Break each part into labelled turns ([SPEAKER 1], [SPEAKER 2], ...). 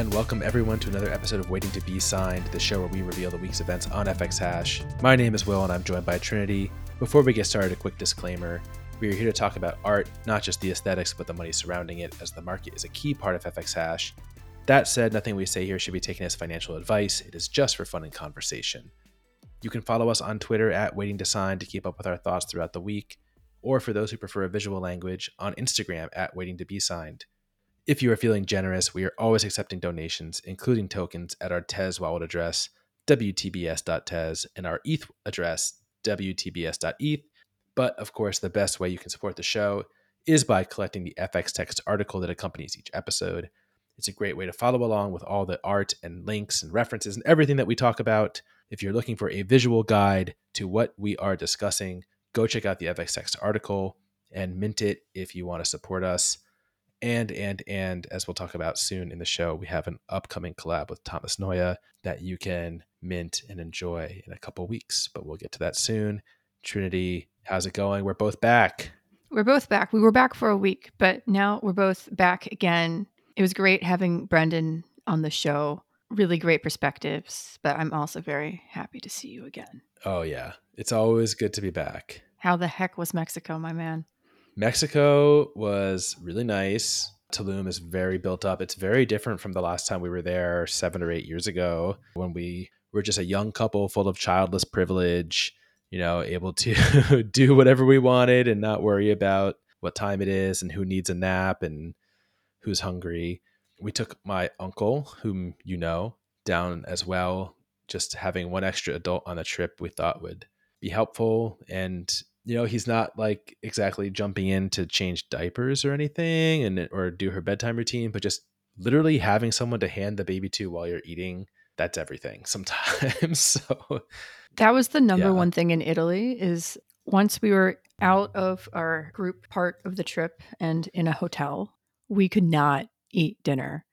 [SPEAKER 1] And welcome everyone to another episode of Waiting to Be Signed, the show where we reveal the week's events on FX Hash. My name is Will and I'm joined by Trinity. Before we get started, a quick disclaimer. We are here to talk about art, not just the aesthetics, but the money surrounding it, as the market is a key part of FX Hash. That said, nothing we say here should be taken as financial advice. It is just for fun and conversation. You can follow us on Twitter at Waiting to Sign to keep up with our thoughts throughout the week, or for those who prefer a visual language, on Instagram at Waiting to Be Signed. If you are feeling generous, we are always accepting donations, including tokens, at our Tez wallet address, wtbs.tez, and our ETH address, wtbs.eth. But of course, the best way you can support the show is by collecting the FX text article that accompanies each episode. It's a great way to follow along with all the art and links and references and everything that we talk about. If you're looking for a visual guide to what we are discussing, go check out the FX text article and mint it if you want to support us and and and as we'll talk about soon in the show we have an upcoming collab with thomas noya that you can mint and enjoy in a couple weeks but we'll get to that soon trinity how's it going we're both back
[SPEAKER 2] We're both back. We were back for a week, but now we're both back again. It was great having Brendan on the show. Really great perspectives, but I'm also very happy to see you again.
[SPEAKER 1] oh yeah it's always good to be back
[SPEAKER 2] How the heck was Mexico, my man?
[SPEAKER 1] Mexico was really nice tulum is very built up it's very different from the last time we were there seven or eight years ago when we were just a young couple full of childless privilege you know, able to do whatever we wanted and not worry about what time it is and who needs a nap and who's hungry. We took my uncle, whom you know, down as well. Just having one extra adult on the trip we thought would be helpful. And, you know, he's not like exactly jumping in to change diapers or anything and or do her bedtime routine, but just literally having someone to hand the baby to while you're eating. That's everything sometimes. so
[SPEAKER 2] That was the number
[SPEAKER 1] Yeah.
[SPEAKER 2] one thing in Italy is once we were out of our group part of the trip and in a hotel, we could not eat dinner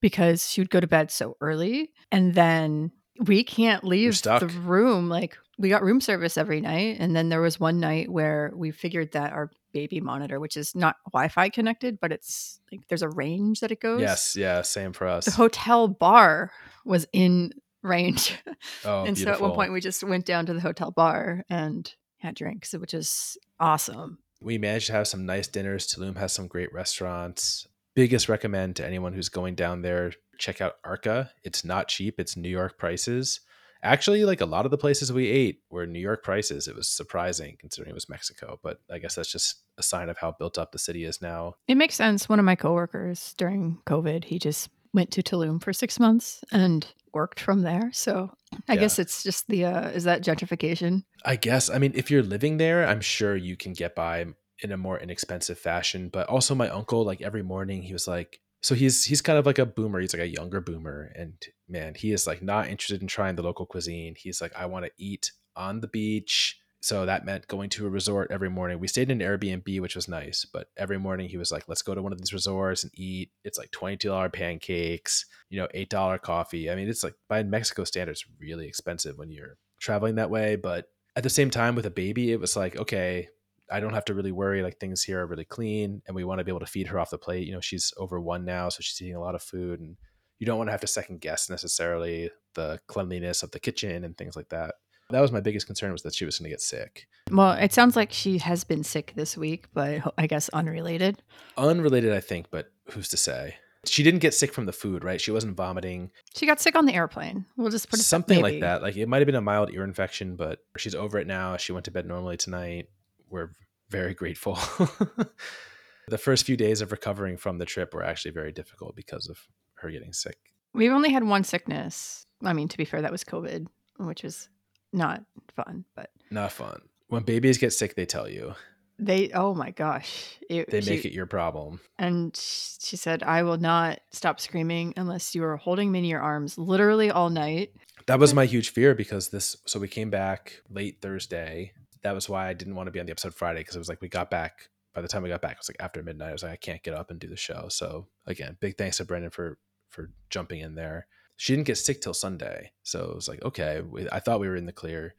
[SPEAKER 2] because she would go to bed so early and then we can't leave the room like we got room service every night and then there was one night where we figured that our baby monitor which is not wi-fi connected but it's like there's a range that it goes
[SPEAKER 1] yes, yeah, same for us.
[SPEAKER 2] the hotel bar was in range
[SPEAKER 1] Oh,
[SPEAKER 2] and so at one point we just went down to the hotel bar and had drinks, which is awesome.
[SPEAKER 1] we managed to have some nice dinners. Tulum has some great restaurants. Biggest recommend to anyone who's going down there, check out Arca. It's not cheap, it's New York prices. Actually, like a lot of the places we ate were New York prices. It was surprising considering it was Mexico, but I guess that's just a sign of how built up the city is now.
[SPEAKER 2] It makes sense. One of my coworkers during COVID, he just went to Tulum for six months and worked from there. So I
[SPEAKER 1] Yeah.
[SPEAKER 2] guess it's just the uh, is that gentrification?
[SPEAKER 1] I guess. I mean, if you're living there, I'm sure you can get by in a more inexpensive fashion. But also, my uncle, like every morning, he was like, so he's he's kind of like a boomer. He's like a younger boomer, and man, he is like not interested in trying the local cuisine. He's like, I want to eat on the beach. So that meant going to a resort every morning. We stayed in an Airbnb, which was nice, but every morning he was like, let's go to one of these resorts and eat. It's like $22 pancakes, you know, $8 coffee. I mean, it's like by Mexico standards, really expensive when you're traveling that way. But at the same time, with a baby, it was like, okay, I don't have to really worry. Like things here are really clean and we want to be able to feed her off the plate. You know, she's over one now, so she's eating a lot of food and you don't want to have to second guess necessarily the cleanliness of the kitchen and things like that. That was my biggest concern was that she was going to get sick.
[SPEAKER 2] Well, it sounds like she has been sick this week, but I guess unrelated.
[SPEAKER 1] Unrelated, I think, but who's to say? She didn't get sick from the food, right? She wasn't vomiting,
[SPEAKER 2] She got sick on the airplane. We'll just put it
[SPEAKER 1] something like that. Like it might have been a mild ear infection, but she's over it now. She went to bed normally tonight. We're very grateful. the first few days of recovering from the trip were actually very difficult because of her getting sick.
[SPEAKER 2] We've only had one sickness. I mean, to be fair, that was COVID, which was not fun, but
[SPEAKER 1] Not fun. When babies get sick, they tell you.
[SPEAKER 2] they oh my gosh it,
[SPEAKER 1] They
[SPEAKER 2] she-
[SPEAKER 1] make it your problem.
[SPEAKER 2] and she said i will not stop screaming unless you are holding me in your arms literally all night
[SPEAKER 1] That was my huge fear because this. So we came back late Thursday. That was why I didn't want to be on the episode Friday because it was like we got back. By the time we got back, it was like after midnight. I was like, I can't get up and do the show. So again, big thanks to Brendan for for jumping in there. She didn't get sick till Sunday, so it was like okay. We, I thought we were in the clear,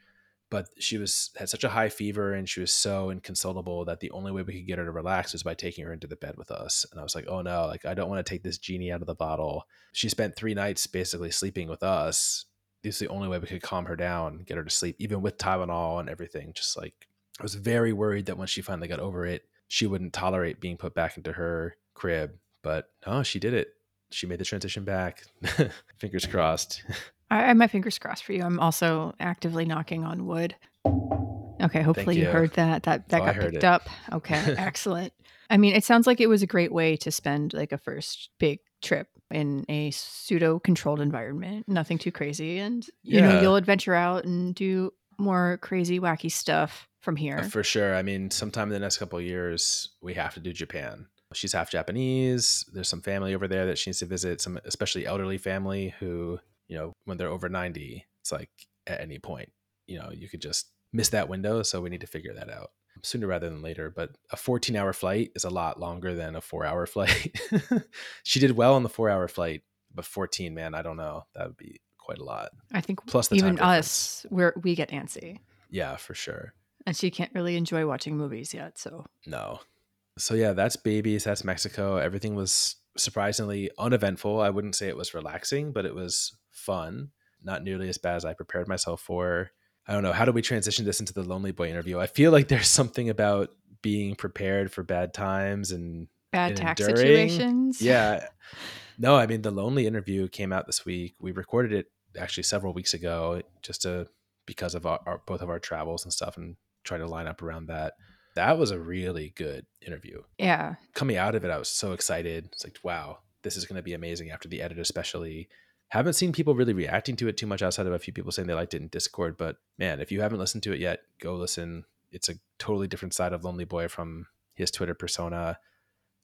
[SPEAKER 1] but she was had such a high fever and she was so inconsolable that the only way we could get her to relax was by taking her into the bed with us. And I was like, oh no, like I don't want to take this genie out of the bottle. She spent three nights basically sleeping with us. This is the only way we could calm her down, get her to sleep, even with Tylenol and everything. Just like I was very worried that once she finally got over it, she wouldn't tolerate being put back into her crib. But no, she did it. She made the transition back. Fingers crossed.
[SPEAKER 2] I, I have my fingers crossed for you. I'm also actively knocking on wood. Okay, hopefully you.
[SPEAKER 1] you.
[SPEAKER 2] heard that. That that
[SPEAKER 1] Oh,
[SPEAKER 2] got picked
[SPEAKER 1] it.
[SPEAKER 2] up. Okay, excellent. I mean, it sounds like it was a great way to spend like a first big trip in a pseudo controlled environment. Nothing too crazy, and you know you'll adventure out and do more crazy, wacky stuff from here.
[SPEAKER 1] For sure. I mean, sometime in the next couple of years, we have to do Japan. She's half Japanese. There's some family over there that she needs to visit, some especially elderly family who, you know, when they're over 90, it's like at any point, you know, you could just miss that window. So we need to figure that out sooner rather than later. But a 14 hour flight is a lot longer than a four hour flight. she did well on the four hour flight, but 14, man, I don't know. That would be quite a lot.
[SPEAKER 2] I think
[SPEAKER 1] Plus the
[SPEAKER 2] even us, we're we get antsy,
[SPEAKER 1] Yeah, for sure.
[SPEAKER 2] and she can't really enjoy watching movies yet. So
[SPEAKER 1] No. So yeah, that's babies. That's Mexico. Everything was surprisingly uneventful. I wouldn't say it was relaxing, but it was fun. Not nearly as bad as I prepared myself for. I don't know. How do we transition this into the Lonely Boy interview? I feel like there's something about being prepared for bad times and
[SPEAKER 2] bad
[SPEAKER 1] And
[SPEAKER 2] tax
[SPEAKER 1] enduring?
[SPEAKER 2] situations.
[SPEAKER 1] yeah. No, I mean the Lonely interview came out this week. We recorded it actually several weeks ago just to because of our, our both of our travels and stuff and try to line up around that. That was a really good interview.
[SPEAKER 2] yeah.
[SPEAKER 1] coming out of it, I was so excited. It's like, wow, this is going to be amazing after the edit, especially. Haven't seen people really reacting to it too much outside of a few people saying they liked it in Discord. But man, if you haven't listened to it yet, go listen. It's a totally different side of Lonely Boy from his Twitter persona.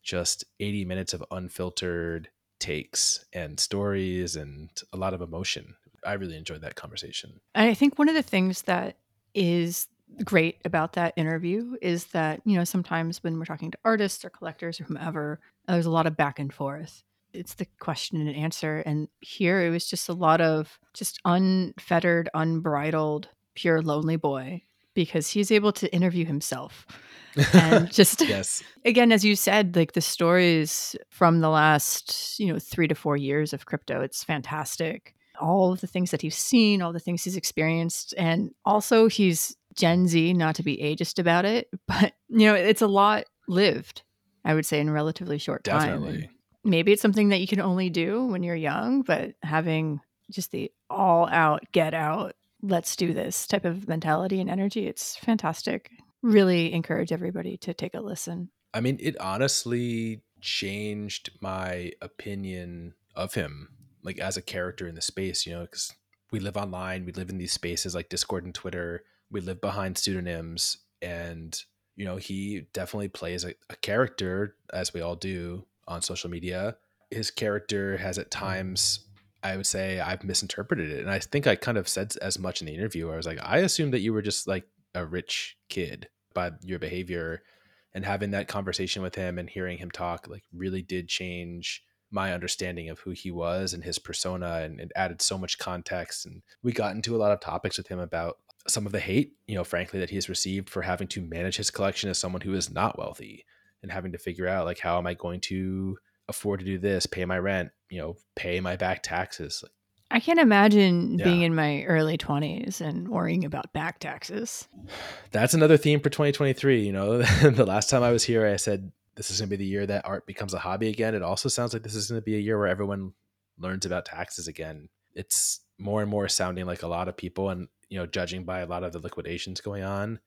[SPEAKER 1] Just 80 minutes of unfiltered takes and stories and a lot of emotion. I really enjoyed that conversation.
[SPEAKER 2] I think one of the things that is great about that interview is that, you know, sometimes when we're talking to artists or collectors or whomever, there's a lot of back and forth. It's the question and answer. And here it was just a lot of just unfettered, unbridled, pure lonely boy because he's able to interview himself. And just
[SPEAKER 1] yes.
[SPEAKER 2] again, as you said, like the stories from the last, you know, three to four years of crypto, it's fantastic. All of the things that he's seen, all the things he's experienced. And also he's Gen Z, not to be ageist about it, but you know, it's a lot lived, I would say, in a relatively short time.
[SPEAKER 1] Definitely.
[SPEAKER 2] Maybe it's something that you can only do when you're young, but having just the all out, get out, let's do this type of mentality and energy, it's fantastic. Really encourage everybody to take a listen.
[SPEAKER 1] I mean, it honestly changed my opinion of him, like as a character in the space, you know, because we live online, we live in these spaces like Discord and Twitter, we live behind pseudonyms, and, you know, he definitely plays a, a character, as we all do on social media. His character has at mm. times, I would say, I've misinterpreted it. And I think I kind of said as much in the interview I was like, I assumed that you were just like a rich kid by your behavior and having that conversation with him and hearing him talk like really did change my understanding of who he was and his persona and it added so much context and we got into a lot of topics with him about some of the hate you know frankly that he has received for having to manage his collection as someone who is not wealthy and having to figure out like how am i going to afford to do this pay my rent you know pay my back taxes
[SPEAKER 2] I can't imagine
[SPEAKER 1] Yeah.
[SPEAKER 2] being in my early 20s and worrying about back taxes.
[SPEAKER 1] that's another theme for 2023 you know the last time i was here i said this is going to be the year that art becomes a hobby again it also sounds like this is going to be a year where everyone learns about taxes again it's more and more sounding like a lot of people and you know judging by a lot of the liquidations going on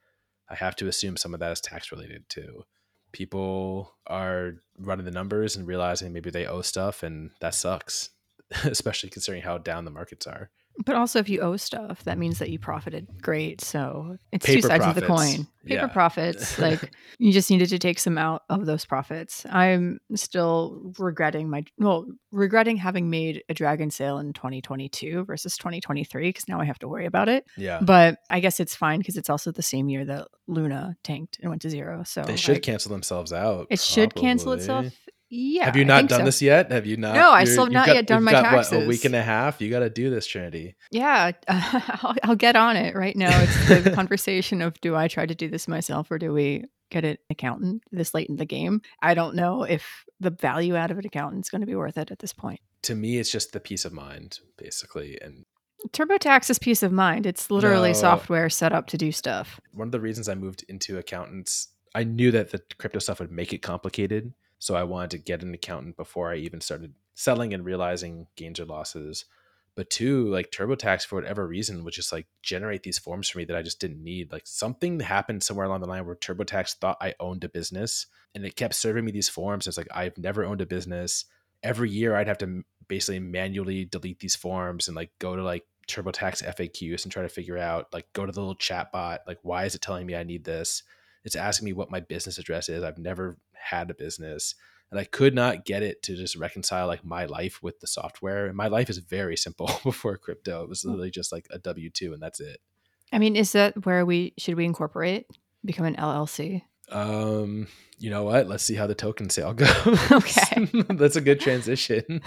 [SPEAKER 1] i have to assume some of that is tax related too people are running the numbers and realizing maybe they owe stuff and that sucks especially considering how down the markets are
[SPEAKER 2] But also, if you owe stuff, that means that you profited. Great. So it's two
[SPEAKER 1] Paper
[SPEAKER 2] sides of the coin. Paper
[SPEAKER 1] Yeah.
[SPEAKER 2] profits. Like you just needed to take some out of those profits. I'm still regretting my, well, regretting having made a dragon sale in 2022 versus 2023 because now I have to worry about it.
[SPEAKER 1] yeah
[SPEAKER 2] But I guess it's fine because it's also the same year that Luna tanked and went to zero. So
[SPEAKER 1] they should
[SPEAKER 2] I-
[SPEAKER 1] cancel themselves out
[SPEAKER 2] it should cancel itself Yeah.
[SPEAKER 1] have you not done
[SPEAKER 2] so.
[SPEAKER 1] this yet? Have you not?
[SPEAKER 2] No, I still have not
[SPEAKER 1] got-
[SPEAKER 2] yet done my
[SPEAKER 1] got, What, a week and a half. You got to do this, Trinity.
[SPEAKER 2] Yeah, I'll, I'll get on it right now. It's the conversation of do I try to do this myself or do we get an accountant this late in the game? I don't know if the value out of an accountant is going to be worth it at this point.
[SPEAKER 1] To me, it's just the peace of mind, basically, and
[SPEAKER 2] TurboTax is peace of mind. It's literally
[SPEAKER 1] No.
[SPEAKER 2] software set up to do stuff.
[SPEAKER 1] one of the reasons I moved into accountants, I knew that the crypto stuff would make it complicated. So I wanted to get an accountant before I even started selling and realizing gains or losses. But two, like TurboTax for whatever reason would just like generate these forms for me that I just didn't need. Like something happened somewhere along the line where TurboTax thought I owned a business and it kept serving me these forms. It's like I've never owned a business. Every year I'd have to basically manually delete these forms and like go to like TurboTax FAQs and try to figure out like go to the little chat bot like why is it telling me I need this? It's asking me what my business address is. I've never had a business and I could not get it to just reconcile like my life with the software. And my life is very simple before crypto. It was literally just like a W two and that's it.
[SPEAKER 2] I mean, is that where we should we incorporate, become an LLC?
[SPEAKER 1] Um, you know what? Let's see how the token sale goes.
[SPEAKER 2] Okay.
[SPEAKER 1] that's a good transition,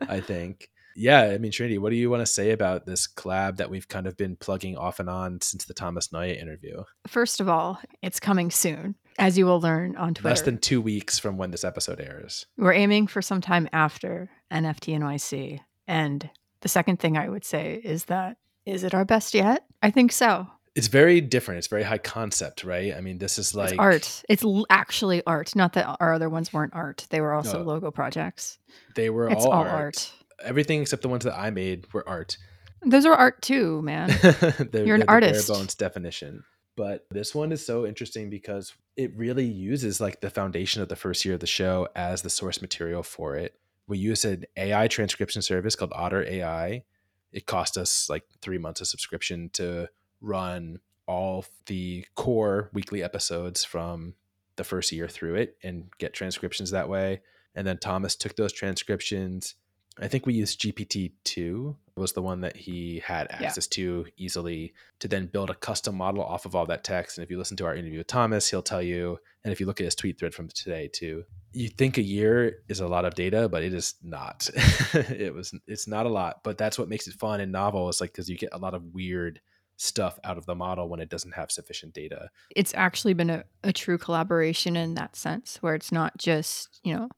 [SPEAKER 1] I think. Yeah, I mean, Trinity, what do you want to say about this collab that we've kind of been plugging off and on since the Thomas Noya interview?
[SPEAKER 2] First of all, it's coming soon, as you will learn on Twitter.
[SPEAKER 1] Less than two weeks from when this episode airs.
[SPEAKER 2] We're aiming for some time after NFT NYC. And the second thing I would say is that is it our best yet? I think so.
[SPEAKER 1] It's very different. It's very high concept, right? I mean, this is like
[SPEAKER 2] it's art. It's l- actually art. Not that our other ones weren't art. They were also
[SPEAKER 1] No.
[SPEAKER 2] logo projects.
[SPEAKER 1] They were
[SPEAKER 2] It's
[SPEAKER 1] all,
[SPEAKER 2] all
[SPEAKER 1] art.
[SPEAKER 2] art.
[SPEAKER 1] Everything except the ones that I made were art.
[SPEAKER 2] Those are art too, man.
[SPEAKER 1] they're,
[SPEAKER 2] You're an
[SPEAKER 1] they're the
[SPEAKER 2] artist.
[SPEAKER 1] bare bones definition. But this one is so interesting because it really uses like the foundation of the first year of the show as the source material for it. We use an AI transcription service called Otter AI. It cost us like three months of subscription to run all the core weekly episodes from the first year through it and get transcriptions that way. And then Thomas took those transcriptions. I think we used GPT 2 was the one that he had
[SPEAKER 2] Yeah.
[SPEAKER 1] access to easily to then build a custom model off of all that text. And if you listen to our interview with Thomas, he'll tell you, and if you look at his tweet thread from today too, you think a year is a lot of data, but it is not. it was it's not a lot, but that's what makes it fun and novel. Is like because you get a lot of weird stuff out of the model when it doesn't have sufficient data.
[SPEAKER 2] it's actually been a, a true collaboration in that sense where it's not just you know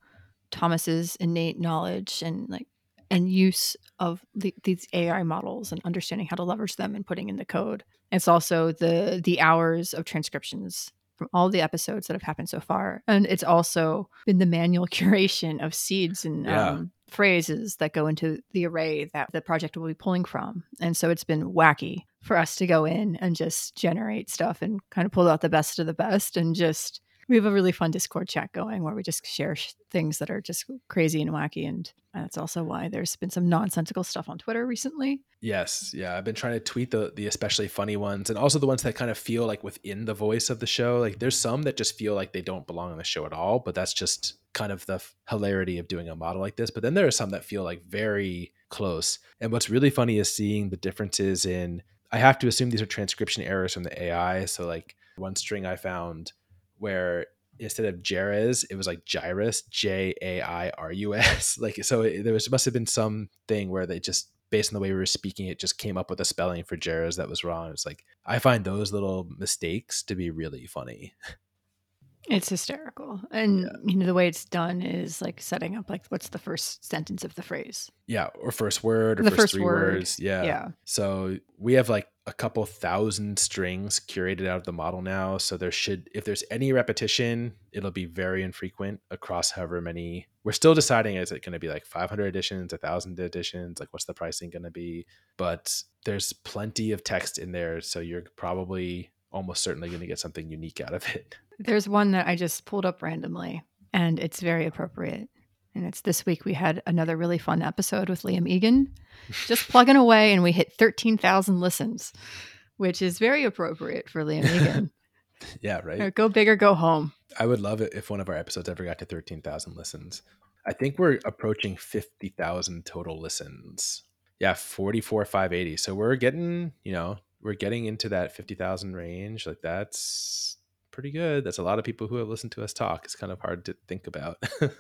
[SPEAKER 2] thomas's innate knowledge and like and use of the, these ai models and understanding how to leverage them and putting in the code. It's also the the hours of transcriptions from all the episodes that have happened so far. And it's also been the manual curation of seeds and
[SPEAKER 1] Yeah.
[SPEAKER 2] um, phrases that go into the array that the project will be pulling from. And so it's been wacky for us to go in and just generate stuff and kind of pull out the best of the best and just we have a really fun discord chat going where we just share sh- things that are just crazy and wacky and that's also why there's been some nonsensical stuff on twitter recently
[SPEAKER 1] Yes, yeah. I've been trying to tweet the the especially funny ones and also the ones that kind of feel like within the voice of the show. Like there's some that just feel like they don't belong on the show at all, but that's just kind of the f- hilarity of doing a model like this. But then there are some that feel like very close. And what's really funny is seeing the differences in I have to assume these are transcription errors from the AI. So like one string I found where instead of Jerez, it was like Gyrus, J A I R U S. Like so, it, there was must have been some thing where they just based on the way we were speaking, it just came up with a spelling for Jerez that was wrong. It's like I find those little mistakes to be really funny.
[SPEAKER 2] it's hysterical and
[SPEAKER 1] Yeah.
[SPEAKER 2] you know the way it's done is like setting up like what's the first sentence of the phrase
[SPEAKER 1] Yeah, or first word or
[SPEAKER 2] The
[SPEAKER 1] first,
[SPEAKER 2] first
[SPEAKER 1] three
[SPEAKER 2] word,
[SPEAKER 1] words. Yeah.
[SPEAKER 2] yeah
[SPEAKER 1] So we have like a couple thousand strings curated out of the model now. So there should, if there's any repetition, it'll be very infrequent across however many. We're still deciding is it going to be like 500 editions, 1,000 editions? Like what's the pricing going to be? But there's plenty of text in there. So you're probably almost certainly going to get something unique out of it.
[SPEAKER 2] There's one that I just pulled up randomly, and it's very appropriate. And it's this week we had another really fun episode with Liam Egan, just plugging away, and we hit 13,000 listens, which is very appropriate for Liam Egan.
[SPEAKER 1] Yeah, right.
[SPEAKER 2] Uh, go big or go home.
[SPEAKER 1] I would love it if one of our episodes ever got to 13,000 listens. I think we're approaching 50,000 total listens. Yeah, 44 580. So we're getting, you know, we're getting into that 50,000 range. Like that's pretty good. That's a lot of people who have listened to us talk. It's kind of hard to think about.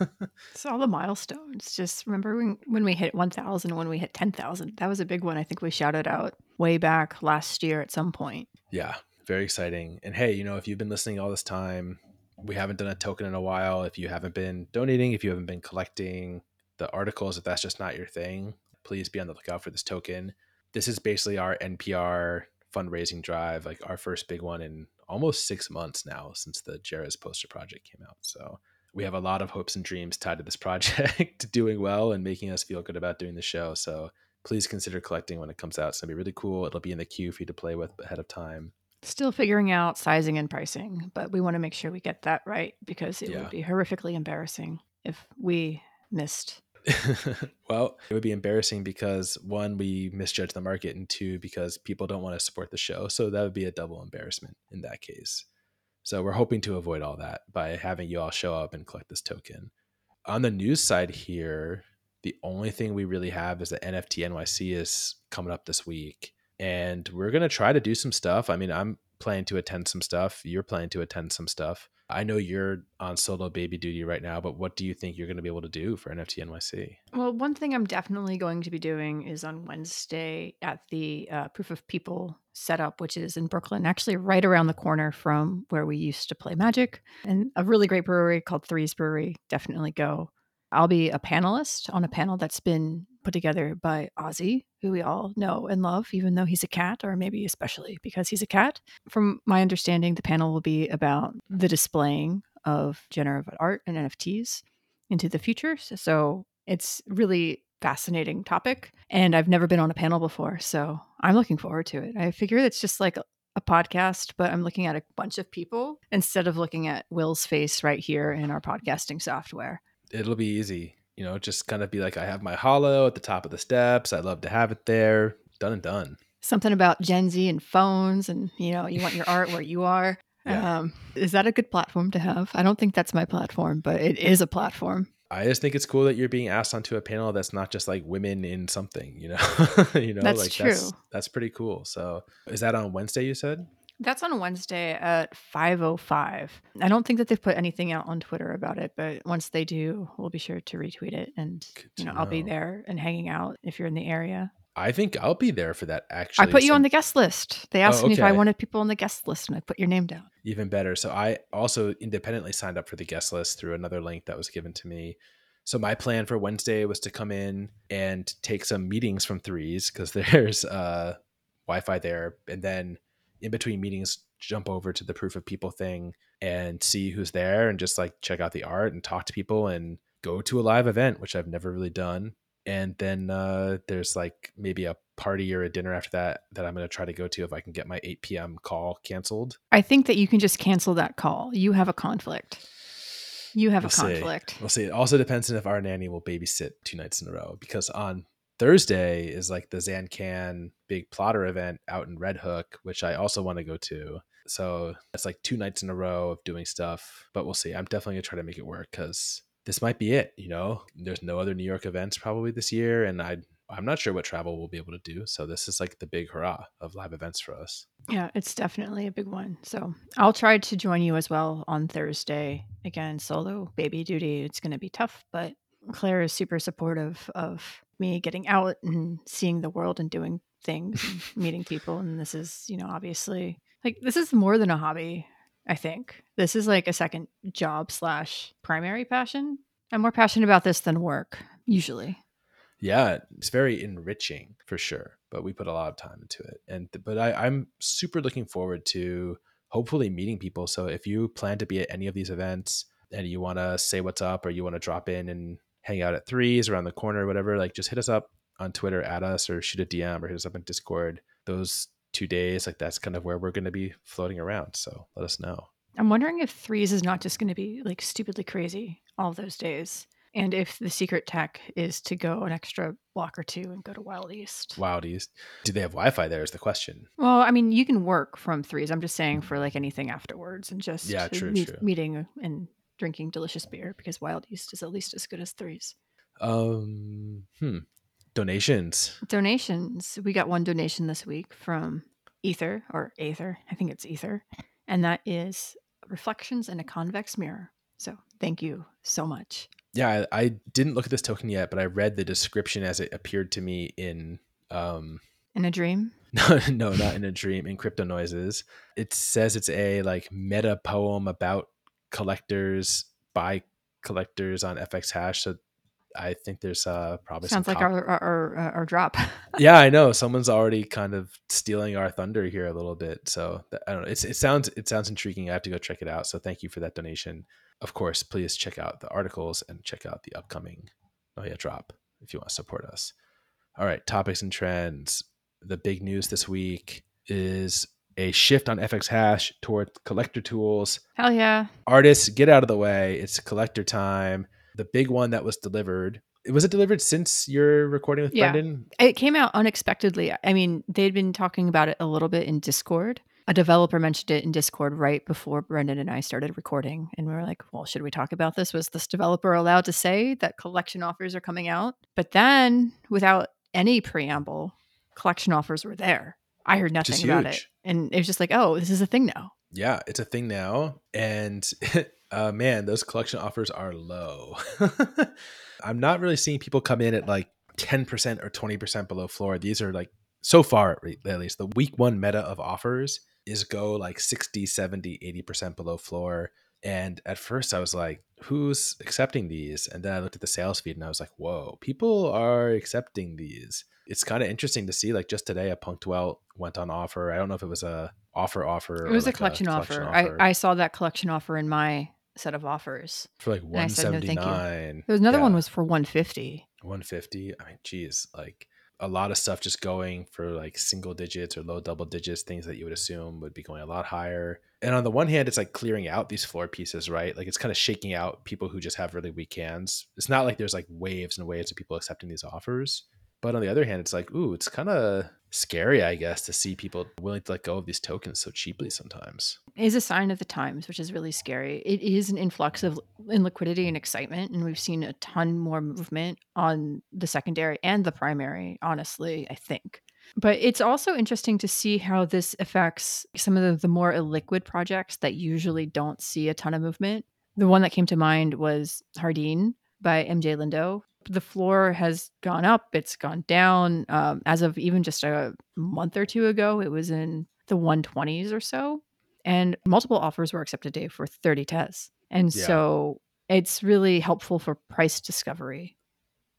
[SPEAKER 2] It's all the milestones. Just remember when, when we hit 1,000, when we hit 10,000. That was a big one. I think we shouted out way back last year at some point.
[SPEAKER 1] yeah, very exciting. And hey, you know, if you've been listening all this time, we haven't done a token in a while. If you haven't been donating, if you haven't been collecting the articles, if that's just not your thing, please be on the lookout for this token. This is basically our NPR fundraising drive, like our first big one in almost six months now since the Jerez poster project came out. So we have a lot of hopes and dreams tied to this project doing well and making us feel good about doing the show. So please consider collecting when it comes out. It's gonna be really cool. It'll be in the queue for you to play with ahead of time.
[SPEAKER 2] Still figuring out sizing and pricing, but we want to make sure we get that right because it
[SPEAKER 1] Yeah.
[SPEAKER 2] would be horrifically embarrassing if we missed.
[SPEAKER 1] well, it would be embarrassing because one, we misjudge the market, and two, because people don't want to support the show. So that would be a double embarrassment in that case. So we're hoping to avoid all that by having you all show up and collect this token. On the news side here, the only thing we really have is that NFT NYC is coming up this week. And we're going to try to do some stuff. I mean, I'm planning to attend some stuff. You're planning to attend some stuff. I know you're on solo baby duty right now, but what do you think you're going to be able to do for NFT NYC?
[SPEAKER 2] Well, one thing I'm definitely going to be doing is on Wednesday at the uh, Proof of People setup, which is in Brooklyn, actually right around the corner from where we used to play Magic, and a really great brewery called Threes Brewery. Definitely go. I'll be a panelist on a panel that's been put together by Ozzy, who we all know and love, even though he's a cat, or maybe especially because he's a cat. From my understanding, the panel will be about the displaying of generative art and NFTs into the future. So it's really fascinating topic and I've never been on a panel before, so I'm looking forward to it. I figure it's just like a, a podcast, but I'm looking at a bunch of people instead of looking at Will's face right here in our podcasting software.
[SPEAKER 1] It'll be easy. You know, just kind of be like, I have my hollow at the top of the steps. I'd love to have it there. Done and done.
[SPEAKER 2] Something about Gen Z and phones and you know, you want your art where you are.
[SPEAKER 1] Yeah.
[SPEAKER 2] Um, is that a good platform to have? I don't think that's my platform, but it is a platform.
[SPEAKER 1] I just think it's cool that you're being asked onto a panel that's not just like women in something, you know. you know,
[SPEAKER 2] That's
[SPEAKER 1] like that's
[SPEAKER 2] true.
[SPEAKER 1] that's pretty cool. So is that on Wednesday you said?
[SPEAKER 2] That's on Wednesday at 5:05. I don't think that they've put anything out on Twitter about it, but once they do, we'll be sure to retweet it and
[SPEAKER 1] Good
[SPEAKER 2] you know, I'll be there and hanging out if you're in the area.
[SPEAKER 1] I think I'll be there for that actually.
[SPEAKER 2] I put you
[SPEAKER 1] so
[SPEAKER 2] on the guest list. They asked
[SPEAKER 1] Oh,
[SPEAKER 2] me if I wanted people on the guest list and I put your name down.
[SPEAKER 1] even better. So I also independently signed up for the guest list through another link that was given to me. So my plan for Wednesday was to come in and take some meetings from threes because there's uh, Wi-Fi there, and then in between meetings, jump over to the proof of people thing and see who's there and just like check out the art and talk to people and go to a live event, which I've never really done. And then uh, there's like maybe a party or a dinner after that that I'm going to try to go to if I can get my 8 p.m. call canceled.
[SPEAKER 2] I think that you can just cancel that call. You have a conflict. You have
[SPEAKER 1] We'll
[SPEAKER 2] a
[SPEAKER 1] see.
[SPEAKER 2] conflict.
[SPEAKER 1] We'll see. It also depends on if our nanny will babysit two nights in a row because on Thursday is like the Zancan big plotter event out in Red Hook, which I also want to go to. So it's like two nights in a row of doing stuff, but we'll see. I'm definitely gonna try to make it work because this might be it. You know, there's no other New York events probably this year, and I I'm not sure what travel we'll be able to do. So this is like the big hurrah of live events for us.
[SPEAKER 2] Yeah, it's definitely a big one. So I'll try to join you as well on Thursday. Again, solo baby duty. It's going to be tough, but Claire is super supportive of me getting out and seeing the world and doing things and meeting people. And this is, you know, obviously like this is more than a hobby. I think this is like a second job slash primary passion. I'm more passionate about this than work usually.
[SPEAKER 1] yeah it's very enriching for sure but we put a lot of time into it and but I, i'm super looking forward to hopefully meeting people so if you plan to be at any of these events and you want to say what's up or you want to drop in and hang out at threes around the corner or whatever like just hit us up on twitter at us or shoot a dm or hit us up on discord those two days like that's kind of where we're going to be floating around so let us know
[SPEAKER 2] I'm wondering if threes is not just going to be like stupidly crazy all those days. And if the secret tech is to go an extra block or two and go to Wild East.
[SPEAKER 1] wild east do they have wi-fi there is the question
[SPEAKER 2] Well, I mean, you can work from threes. I'm just saying hmm. for like anything afterwards and just
[SPEAKER 1] Yeah, true,
[SPEAKER 2] meet-
[SPEAKER 1] true.
[SPEAKER 2] meeting and drinking delicious beer because Wild East is at least as good as threes.
[SPEAKER 1] um hmm donations
[SPEAKER 2] Donations. We got one donation this week from Ether or Aether. I think it's Ether. And that is reflections in a convex mirror. So thank you so much.
[SPEAKER 1] Yeah, I, I didn't look at this token yet, but I read the description as it appeared to me in um
[SPEAKER 2] In a dream?
[SPEAKER 1] no, no, not in a dream, in crypto noises. It says it's a like meta poem about collectors by collectors on FX hash. So I think there's uh probably
[SPEAKER 2] Sounds like our, our, our, uh, our drop.
[SPEAKER 1] yeah, I know. Someone's already kind of stealing our thunder here a little bit. So I don't know. It's, it sounds it sounds intriguing. I have to go check it out. So thank you for that donation. Of course, please check out the articles and check out the upcoming Oh yeah drop if you want to support us. All right, topics and trends. The big news this week is a shift on FX Hash toward collector tools.
[SPEAKER 2] Hell yeah.
[SPEAKER 1] Artists, get out of the way. It's collector time. The big one that was delivered. Was it delivered since your recording with
[SPEAKER 2] Yeah.
[SPEAKER 1] Brendan?
[SPEAKER 2] It came out unexpectedly. I mean, they'd been talking about it a little bit in Discord. A developer mentioned it in Discord right before Brendan and I started recording. And we were like, well, should we talk about this? Was this developer allowed to say that collection offers are coming out? But then, without any preamble, collection offers were there. I heard nothing about it. And it was just like, oh, this is a thing now.
[SPEAKER 1] Yeah, it's a thing now. And uh, man, those collection offers are low. I'm not really seeing people come in at like 10% or 20% below floor. These are like, so far at at least, the week one meta of offers is go like 60, 70, 80% below floor. And at first I was like, who's accepting these? And then I looked at the sales feed and I was like, whoa, people are accepting these. It's kind of interesting to see. Like just today, a Punctuel went on offer. I don't know if it was a offer offer.
[SPEAKER 2] It was
[SPEAKER 1] like
[SPEAKER 2] a collection, offer. I, I saw that collection offer in my set of offers.
[SPEAKER 1] for like
[SPEAKER 2] I said no, thank you.
[SPEAKER 1] 179.
[SPEAKER 2] There was another one was for 150.
[SPEAKER 1] 150. I mean, geez, like a lot of stuff just going for like single digits or low double digits, things that you would assume would be going a lot higher. And on the one hand, it's like clearing out these floor pieces, right? Like it's kind of shaking out people who just have really weak hands. It's not like there's like waves and waves of people accepting these offers. But on the other hand, it's like, ooh, it's kind of scary, I guess, to see people willing to let go of these tokens so cheaply sometimes.
[SPEAKER 2] is a sign of the times, which is really scary. It is an influx of in liquidity and excitement, and we've seen a ton more movement on the secondary and the primary. Honestly, I think. But it's also interesting to see how this affects some of the, the more illiquid projects that usually don't see a ton of movement. The one that came to mind was Hardin by MJ Lindo. The floor has gone up, it's gone down. Um, as of even just a month or two ago, it was in the 120s or so and multiple offers were accepted today for 30 tes and
[SPEAKER 1] Yeah.
[SPEAKER 2] so it's really helpful for price discovery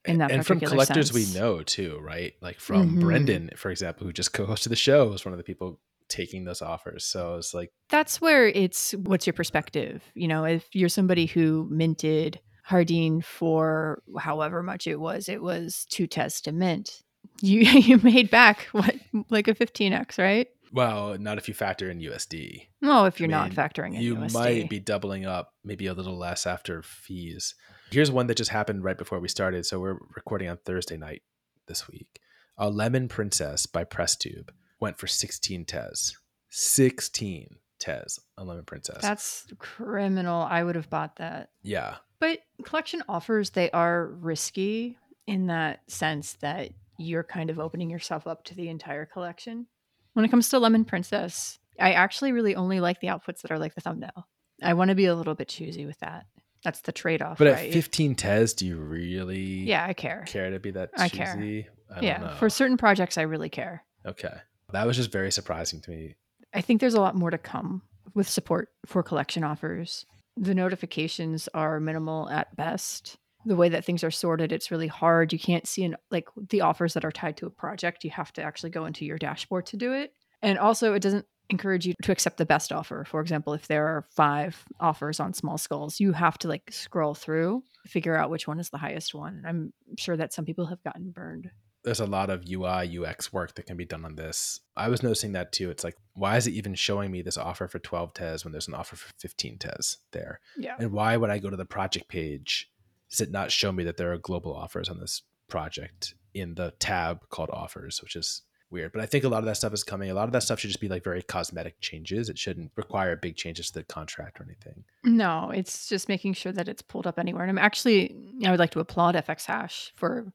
[SPEAKER 2] in that
[SPEAKER 1] and from collectors we know too, right? Like from
[SPEAKER 2] Mhm.
[SPEAKER 1] Brendan, for example, who just co-hosted the show, was one of the people taking those offers. So it's like,
[SPEAKER 2] that's where it's what's your perspective you know if you're somebody who minted hardin for however much it was it was two mint you you made back what like a 15x right
[SPEAKER 1] well, not if you factor in USD.
[SPEAKER 2] well if you're not
[SPEAKER 1] mean,
[SPEAKER 2] factoring in USD.
[SPEAKER 1] you
[SPEAKER 2] USD.
[SPEAKER 1] might be doubling up, maybe a little less after fees. Here's one that just happened right before we started. So we're recording on Thursday night this week. A Lemon Princess by PressTube went for 16 tes. 16 tes on Lemon Princess.
[SPEAKER 2] that's criminal i would have bought that
[SPEAKER 1] yeah.
[SPEAKER 2] But collection offers, they are risky in that sense that you're kind of opening yourself up to the entire collection. When it comes to Lemon Princess, I actually really only like the outputs that are like the thumbnail. I want to be a little bit choosy with that. That's the trade off,
[SPEAKER 1] But
[SPEAKER 2] right?
[SPEAKER 1] at 15 tes, do you really
[SPEAKER 2] yeah, I care.
[SPEAKER 1] care to be that
[SPEAKER 2] I care.
[SPEAKER 1] I don't
[SPEAKER 2] yeah,
[SPEAKER 1] know.
[SPEAKER 2] for certain projects, I really care.
[SPEAKER 1] Okay. That was just very surprising to me.
[SPEAKER 2] I think there's a lot more to come with support for collection offers. The notifications are minimal at best. The way that things are sorted, it's really hard. You can't see an, like the offers that are tied to a project. You have to actually go into your dashboard to do it. And also, it doesn't encourage you to accept the best offer. For example, if there are five offers on small skulls, you have to like scroll through, figure out which one is the highest one. I'm sure that some people have gotten burned.
[SPEAKER 1] There's a lot of UI, UX work that can be done on this. I was noticing that too. It's like, why is it even showing me this offer for 12 tes when there's an offer for 15 tes there?
[SPEAKER 2] Yeah.
[SPEAKER 1] And why, would I go to the project page, does it not show me that there are global offers on this project in the tab called offers, which is weird. But I think a lot of that stuff is coming. A lot of that stuff should just be like very cosmetic changes. It shouldn't require big changes to the contract or anything.
[SPEAKER 2] No, it's just making sure that it's pulled up anywhere. And I'm actually, I would like to applaud FX Hash for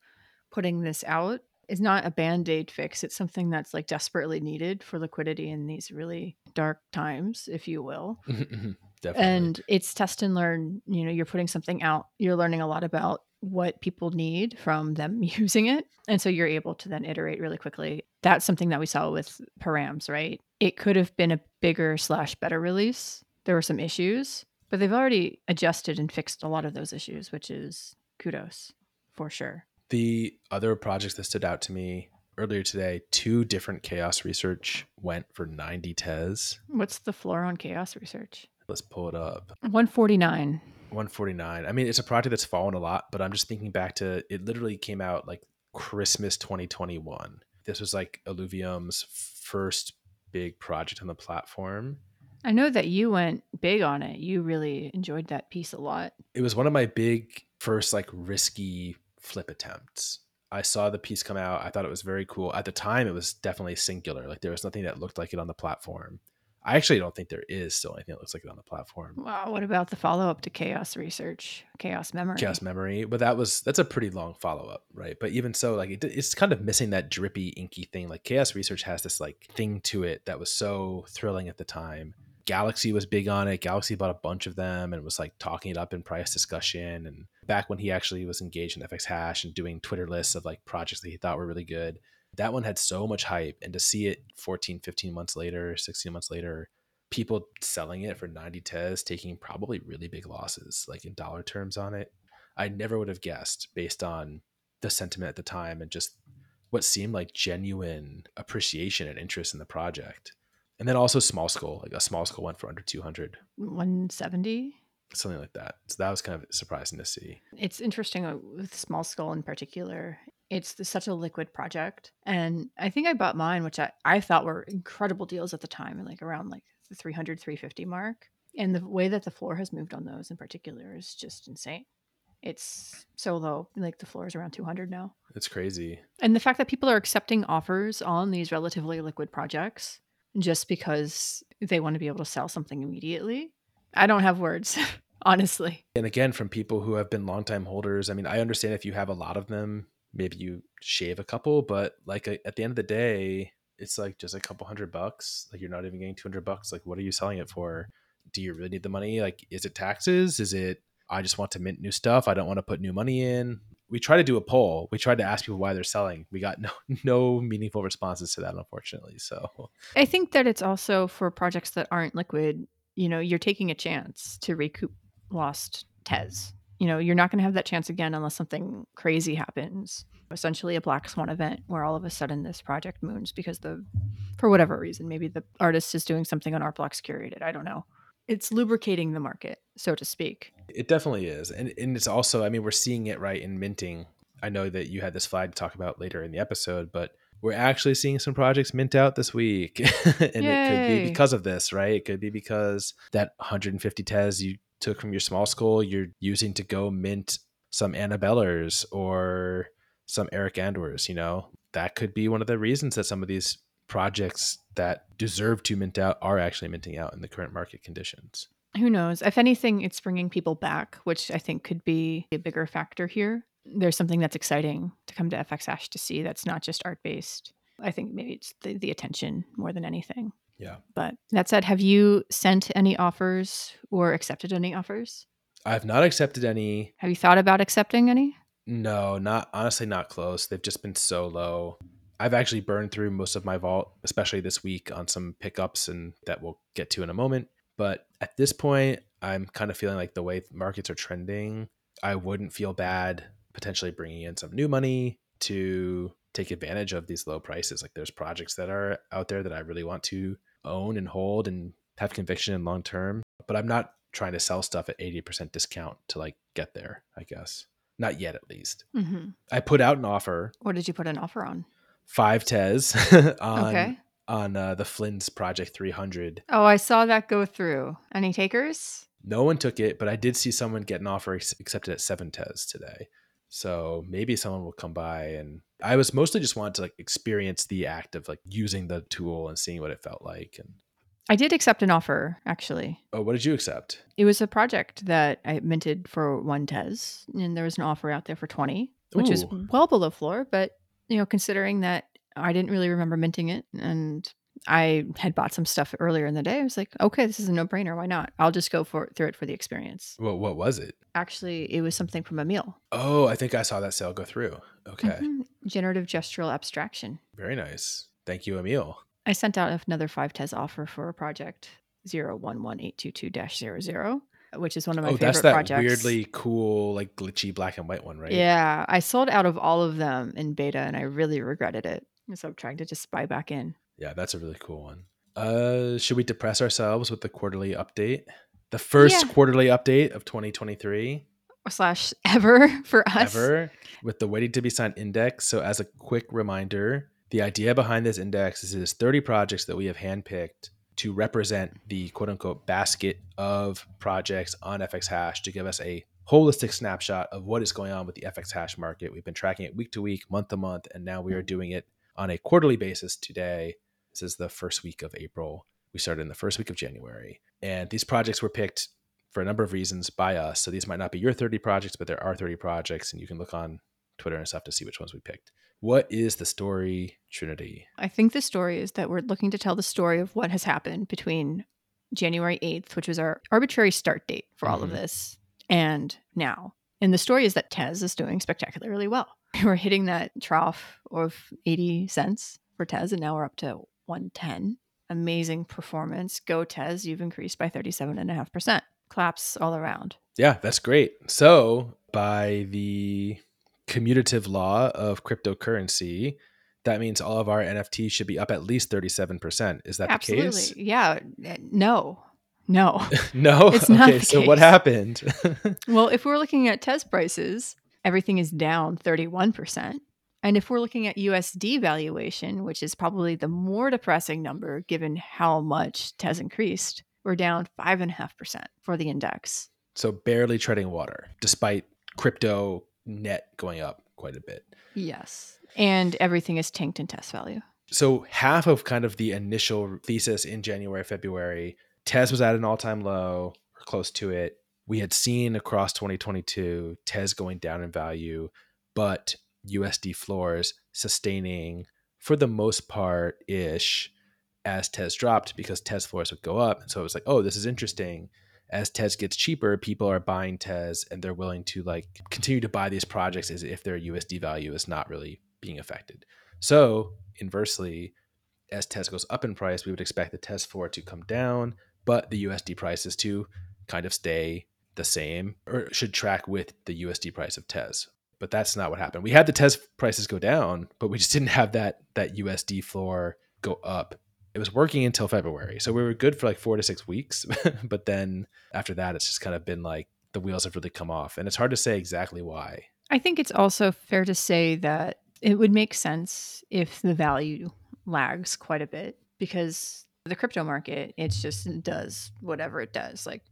[SPEAKER 2] putting this out. is not a band aid fix. It's something that's like desperately needed for liquidity in these really dark times, if you will.
[SPEAKER 1] Mm-hmm, definitely.
[SPEAKER 2] And it's test and learn. You know, you're putting something out, you're learning a lot about what people need from them using it. And so you're able to then iterate really quickly. That's something that we saw with params, right? It could have been a bigger slash better release. There were some issues, but they've already adjusted and fixed a lot of those issues, which is kudos for sure.
[SPEAKER 1] The other projects that stood out to me earlier today, two different chaos research went for 90 tes.
[SPEAKER 2] What's the floor on chaos research?
[SPEAKER 1] Let's pull it up.
[SPEAKER 2] 149.
[SPEAKER 1] 149. I mean, it's a project that's fallen a lot, but I'm just thinking back to it literally came out like Christmas 2021. This was like Alluvium's first big project on the platform.
[SPEAKER 2] I know that you went big on it. You really enjoyed that piece a lot.
[SPEAKER 1] It was one of my big first like risky flip attempts. I saw the piece come out. I thought it was very cool. At the time, it was definitely singular. Like there was nothing that looked like it on the platform. I actually don't think there is still anything that looks like it on the platform.
[SPEAKER 2] Wow. What about the follow up to chaos research, chaos memory?
[SPEAKER 1] Chaos memory, but that was that's a pretty long follow up, right? But even so, like it, it's kind of missing that drippy, inky thing. Like chaos research has this like thing to it that was so thrilling at the time. Galaxy was big on it. Galaxy bought a bunch of them and was like talking it up in price discussion. And back when he actually was engaged in FX Hash and doing Twitter lists of like projects that he thought were really good, that one had so much hype. And to see it 14, 15 months later, 16 months later, people selling it for 90 tes, taking probably really big losses, like in dollar terms on it, I never would have guessed based on the sentiment at the time and just what seemed like genuine appreciation and interest in the project. And then also small skull, like a small skull went for under 200,
[SPEAKER 2] 170.
[SPEAKER 1] something like that. So that was kind of surprising to see.
[SPEAKER 2] It's interesting uh, with Small Skull in particular. It's the, such a liquid project. And I think I bought mine, which I, I thought were incredible deals at the time, like around like the 300, 350 mark. And the way that the floor has moved on those in particular is just insane. It's so low, like the floor is around 200 now.
[SPEAKER 1] It's crazy.
[SPEAKER 2] And the fact that people are accepting offers on these relatively liquid projects just because they want to be able to sell something immediately. I don't have words, honestly.
[SPEAKER 1] And again, from people who have been longtime holders, I mean, I understand if you have a lot of them, maybe you shave a couple, but like a, at the end of the day, it's like just a couple hundred bucks. Like you're not even getting 200 bucks. Like, what are you selling it for? Do you really need the money? Like, is it taxes? Is it, I just want to mint new stuff. I don't want to put new money in. We tried to do a poll. We tried to ask people why they're selling. We got no no meaningful responses to that, unfortunately. So
[SPEAKER 2] I think that it's also for projects that aren't liquid, you know, you're taking a chance to recoup lost TES. You know, you're not going to have that chance again unless something crazy happens. Essentially, a black swan event where all of a sudden this project moons because the, for whatever reason, maybe the artist is doing something on Art Blocks curated. I don't know. It's lubricating the market, so to speak.
[SPEAKER 1] It definitely is. And and it's also, I mean, we're seeing it right in minting. I know that you had this slide to talk about later in the episode, but we're actually seeing some projects mint out this week. and it could be because of this, right? It could be because that 150 tes you took from your small skull, you're using to go mint some Anna Bellers or some Eric Andwers, you know? That could be one of the reasons that some of these projects that deserve to mint out are actually minting out in the current market conditions.
[SPEAKER 2] Who knows? If anything, it's bringing people back, which I think could be a bigger factor here. There's something that's exciting to come to FX Hash to see that's not just art based. I think maybe it's the, the attention more than anything.
[SPEAKER 1] Yeah.
[SPEAKER 2] But that said, have you sent any offers or accepted any offers?
[SPEAKER 1] I've not accepted any
[SPEAKER 2] Have you thought about accepting any?
[SPEAKER 1] No, not honestly, not close. They've just been so low. I've actually burned through most of my vault, especially this week on some pickups, and that we'll get to in a moment. But at this point, I'm kind of feeling like the way markets are trending, I wouldn't feel bad potentially bringing in some new money to take advantage of these low prices. Like there's projects that are out there that I really want to own and hold and have conviction in long term, but I'm not trying to sell stuff at 80% discount to like get there, I guess. Not yet, at least.
[SPEAKER 2] Mm-hmm.
[SPEAKER 1] I put out an offer,
[SPEAKER 2] What did you put an offer on?
[SPEAKER 1] Five tes on
[SPEAKER 2] okay.
[SPEAKER 1] on uh, the Flynn's Project 300.
[SPEAKER 2] Oh, I saw that go through. Any takers?
[SPEAKER 1] No one took it, but I did see someone get an offer ex- accepted at seven tes today. So maybe someone will come by and I was mostly just wanted to like experience the act of like using the tool and seeing what it felt like. And
[SPEAKER 2] I did accept an offer, actually.
[SPEAKER 1] oh, what did you accept?
[SPEAKER 2] It was a project that I minted for one TES, and there was an offer out there for 20, which is well below floor. But, you know, considering that I didn't really remember minting it and I had bought some stuff earlier in the day. I was like, okay, this is a no brainer. Why not? I'll just go for through it for the experience.
[SPEAKER 1] What what was it?
[SPEAKER 2] Actually, it was something from Emil.
[SPEAKER 1] Oh, I think I saw that sale go through. Okay.
[SPEAKER 2] Mhm. Generative gestural abstraction.
[SPEAKER 1] Very nice. Thank you, Emil.
[SPEAKER 2] I sent out another five TES offer for a project 011822 which is one of my
[SPEAKER 1] oh,
[SPEAKER 2] favorite
[SPEAKER 1] that's that
[SPEAKER 2] projects.
[SPEAKER 1] weirdly cool, like glitchy black and white one, right?
[SPEAKER 2] Yeah, I sold out of all of them in beta and I really regretted it. So I'm trying to just buy back in.
[SPEAKER 1] Yeah, that's a really cool one. Uh, should we depress ourselves with the quarterly update? The first
[SPEAKER 2] Yeah.
[SPEAKER 1] quarterly update of 2023
[SPEAKER 2] Slash ever for us.
[SPEAKER 1] ever with the waiting to be signed index. So, as a quick reminder, the idea behind this index is is 30 projects that we have handpicked to represent the quote unquote basket of projects on FX Hash to give us a holistic snapshot of what is going on with the FX Hash market. We've been tracking it week to week, month to month, and now we are mm-hmm. doing it on a quarterly basis today. This is the first week of April. We started in the first week of January. And these projects were picked for a number of reasons by us. So these might not be your 30 projects, but there are 30 projects, and you can look on Twitter and stuff to see which ones we picked. What is the story, Trinity?
[SPEAKER 2] I think the story is that we're looking to tell the story of what has happened between January 8th, which was our arbitrary start date for all of
[SPEAKER 1] Mhm.
[SPEAKER 2] this, and now. And the story is that Tez is doing spectacularly well. We're hitting that trough of 80 cents for Tez, and now we're up to 110. Amazing performance. Go Tez, you've increased by 37.5%. Claps all around.
[SPEAKER 1] Yeah, that's great. So, by the commutative law of cryptocurrency, that means all of our NFTs should be up at least 37%. Is that
[SPEAKER 2] Absolutely.
[SPEAKER 1] the case?
[SPEAKER 2] Yeah. No. No.
[SPEAKER 1] no.
[SPEAKER 2] It's not
[SPEAKER 1] okay, so what happened?
[SPEAKER 2] Well, if we're looking at TES prices, everything is down 31%. And if we're looking at USD valuation, which is probably the more depressing number given how much TES increased, we're down 5.5% for the index.
[SPEAKER 1] so, barely treading water, despite crypto net going up quite a bit.
[SPEAKER 2] Yes. And everything is tanked in tes value.
[SPEAKER 1] so half of kind of the initial thesis in January, February, Tez was at an all-time low or close to it. We had seen across 2022 Tez going down in value, but USD floors sustaining for the most part ish as Tez dropped because Tez floors would go up. And so it was like, oh, this is interesting. As Tez gets cheaper, people are buying Tez and they're willing to like continue to buy these projects as if their USD value is not really being affected. So inversely, as TES goes up in price, we would expect the TES floor to come down, but the USD prices to kind of stay the same or should track with the USD price of TES. But that's not what happened. We had the TES prices go down, but we just didn't have that that USD floor go up. It was working until February. So we were good for like 4 to 6 weeks, but then after that it's just kind of been like the wheels have really come off and it's hard to say exactly why.
[SPEAKER 2] I think it's also fair to say that it would make sense if the value lags quite a bit because the crypto market, it just does whatever it does. Like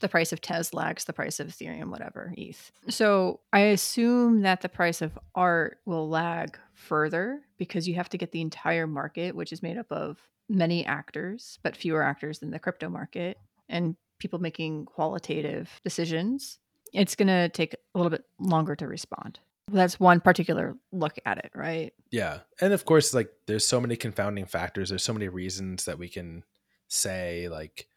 [SPEAKER 2] the price of Tez lags the price of Ethereum, whatever, ETH. So I assume that the price of art will lag further because you have to get the entire market, which is made up of many actors, but fewer actors than the crypto market, and people making qualitative decisions it's going to take a little bit longer to respond. That's one particular look at it, right?
[SPEAKER 1] Yeah. And of course, like there's so many confounding factors. There's so many reasons that we can say, like,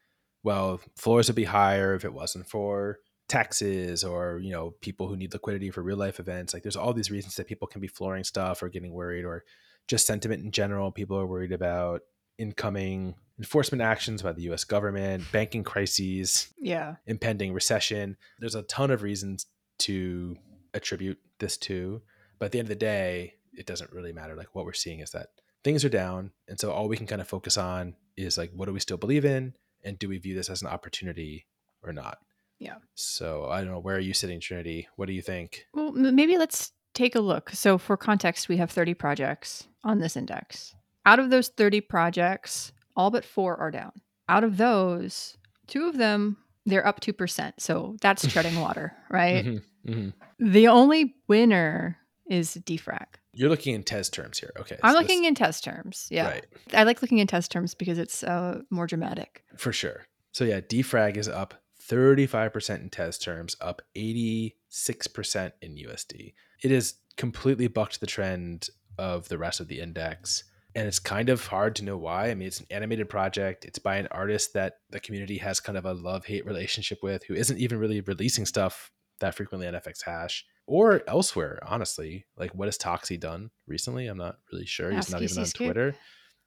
[SPEAKER 1] well, floors would be higher if it wasn't for taxes or, you know, people who need liquidity for real life events. Like there's all these reasons that people can be flooring stuff or getting worried or just sentiment in general. People are worried about incoming enforcement actions by the US government, banking crises,
[SPEAKER 2] Yeah.
[SPEAKER 1] impending recession. There's a ton of reasons to attribute this to, but at the end of the day, it doesn't really matter. Like what we're seeing is that things are down, and so all we can kind of focus on is like what do we still believe in, and do we view this as an opportunity or not?
[SPEAKER 2] Yeah.
[SPEAKER 1] So I don't know. Where are you sitting, Trinity? What do you think?
[SPEAKER 2] Well, maybe let's take a look. So, for context, we have 30 projects on this index. Out of those 30 projects, all but four are down. Out of those, two of them, they're up 2%. So, that's treading water, right?
[SPEAKER 1] Mhm, mhm.
[SPEAKER 2] The only winner is defrag.
[SPEAKER 1] You're looking in TES terms here. Okay.
[SPEAKER 2] I'm
[SPEAKER 1] so
[SPEAKER 2] looking
[SPEAKER 1] this-
[SPEAKER 2] in tes terms. Yeah.
[SPEAKER 1] Right.
[SPEAKER 2] I like looking in tes terms because it's uh, more dramatic.
[SPEAKER 1] For sure. So yeah, defrag is up 35% in TES terms, up 86% in USD. It has completely bucked the trend of the rest of the index. And it's kind of hard to know why. I mean, it's an animated project. It's by an artist that the community has kind of a love hate relationship with, who isn't even really releasing stuff that frequently on FX Hash or elsewhere. Honestly, like what has Toxie done recently? I'm not really sure. He's not even on Twitter.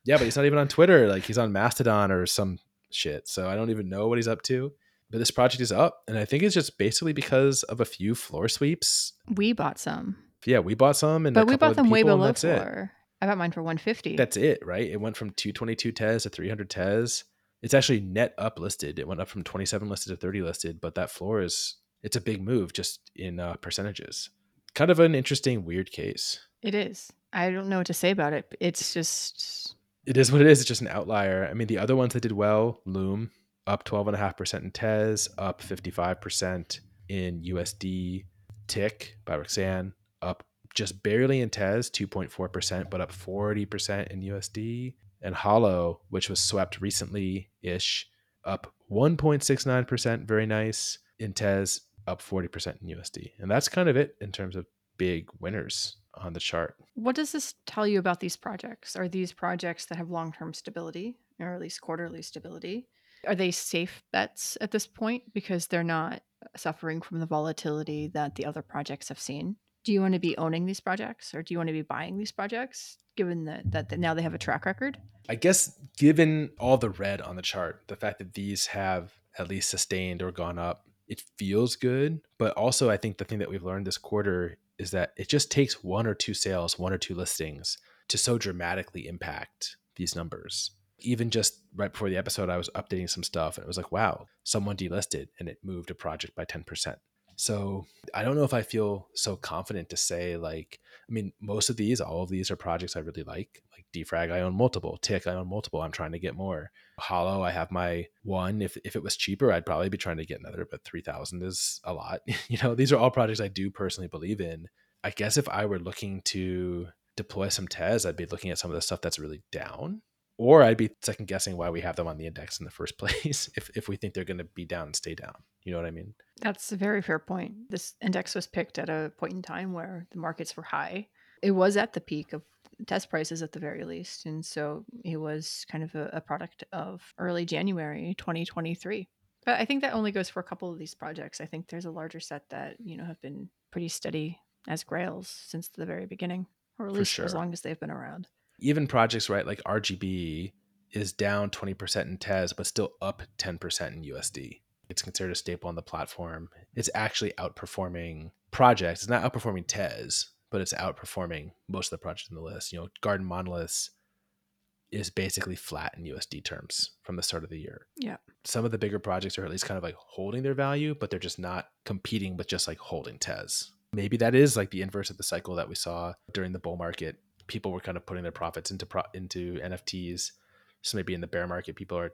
[SPEAKER 1] Yeah, but he's not even on Twitter. Like he's on Mastodon or some shit. So I don't even know what he's up to. But this project is up, and I think it's just basically because of a few floor sweeps.
[SPEAKER 2] We bought some.
[SPEAKER 1] Yeah, we bought some, and
[SPEAKER 2] but we bought them way below floor. It. I bought mine for 150.
[SPEAKER 1] That's it, right? It went from 222 tes to 300 tes. It's actually net up listed. It went up from 27 listed to 30 listed, but that floor is it's a big move just in uh, percentages. Kind of an interesting, weird case.
[SPEAKER 2] It is. I don't know what to say about it. It's just.
[SPEAKER 1] It is what it is. It's just an outlier. I mean, the other ones that did well, Loom, up 12.5% in TES, up 55% in USD. Tick by Roxanne, up just barely in TES, 2.4%, but up 40% in USD. And Hollow, which was swept recently ish, up 1.69%, very nice. In TES, up 40% in USD. And that's kind of it in terms of big winners on the chart.
[SPEAKER 2] What does this tell you about these projects? Are these projects that have long term stability or at least quarterly stability? Are they safe bets at this point because they're not suffering from the volatility that the other projects have seen? Do you want to be owning these projects or do you want to be buying these projects given that, that, now they have a track record?
[SPEAKER 1] I guess given all the red on the chart the fact that these have at least sustained or gone up it feels good. But also i think the thing that we've learned this quarter is that it just takes one or two sales one or two listings to so dramatically impact these numbers. Even just right before the episode i was updating some stuff and it was like wow someone delisted and it moved a project by 10% so I don't know if I feel so confident to say like I mean most of these, all of these are projects I really like. Like Defrag, I own multiple. Tick, I own multiple. I'm trying to get more. Hollow, I have my one. If if it was cheaper, I'd probably be trying to get another. But three thousand is a lot. you know, these are all projects I do personally believe in. I guess if I were looking to deploy some TES, I'd be looking at some of the stuff that's really down or I'd be second guessing why we have them on the index in the first place if, if we think they're going to be down and stay down. You know what I mean?
[SPEAKER 2] That's a very fair point. This index was picked at a point in time where the markets were high. It was at the peak of tes prices at the very least. And so it was kind of a, a product of early January 2023. But I think that only goes for a couple of these projects. I think there's a larger set that, you know, have been pretty steady as grails since the very beginning, or at least sure. as long as they've been around
[SPEAKER 1] even projects right like RGB is down 20% in TES but still up 10% in USD. It's considered a staple on the platform. It's actually outperforming projects. It's not outperforming TES, but it's outperforming most of the projects in the list. You know, Garden Monoliths is basically flat in USD terms from the start of the year.
[SPEAKER 2] Yeah.
[SPEAKER 1] Some of the bigger projects are at least kind of like holding their value, but they're just not competing with just like holding TES. Maybe that is like the inverse of the cycle that we saw during the bull market people were kind of putting their profits into pro- into NFTs. So maybe in the bear market, people are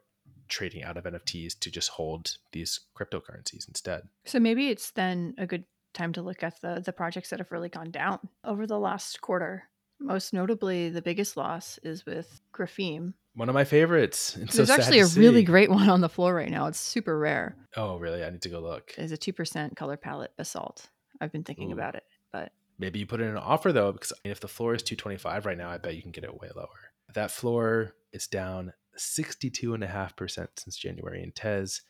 [SPEAKER 1] trading out of NFTs to just hold these cryptocurrencies instead.
[SPEAKER 2] So maybe it's then a good time to look at the the projects that have really gone down over the last quarter. Most notably, the biggest loss is with Grapheme.
[SPEAKER 1] One of my favorites.
[SPEAKER 2] It's There's so actually a see. really great one on the floor right now. It's super rare.
[SPEAKER 1] Oh, really? I need to go look.
[SPEAKER 2] It's a 2% color palette basalt. I've been thinking Ooh. about it, but
[SPEAKER 1] Maybe you put in an offer though, because if the floor is 225 right now, I bet you can get it way lower. That floor is down 62.5% since January in TES,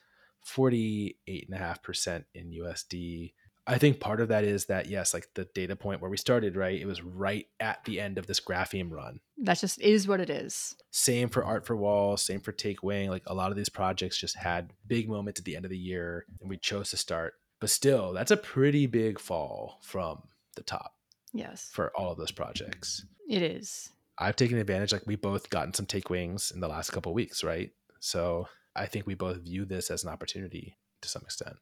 [SPEAKER 1] 48.5% in USD. I think part of that is that, yes, like the data point where we started, right? It was right at the end of this grapheme run.
[SPEAKER 2] That just is what it is.
[SPEAKER 1] Same for Art for Wall, same for Take Wing. Like a lot of these projects just had big moments at the end of the year and we chose to start. But still, that's a pretty big fall from the top.
[SPEAKER 2] Yes.
[SPEAKER 1] For all of those projects.
[SPEAKER 2] It is.
[SPEAKER 1] I've taken advantage. Like we both gotten some take wings in the last couple weeks, right? So I think we both view this as an opportunity to some extent.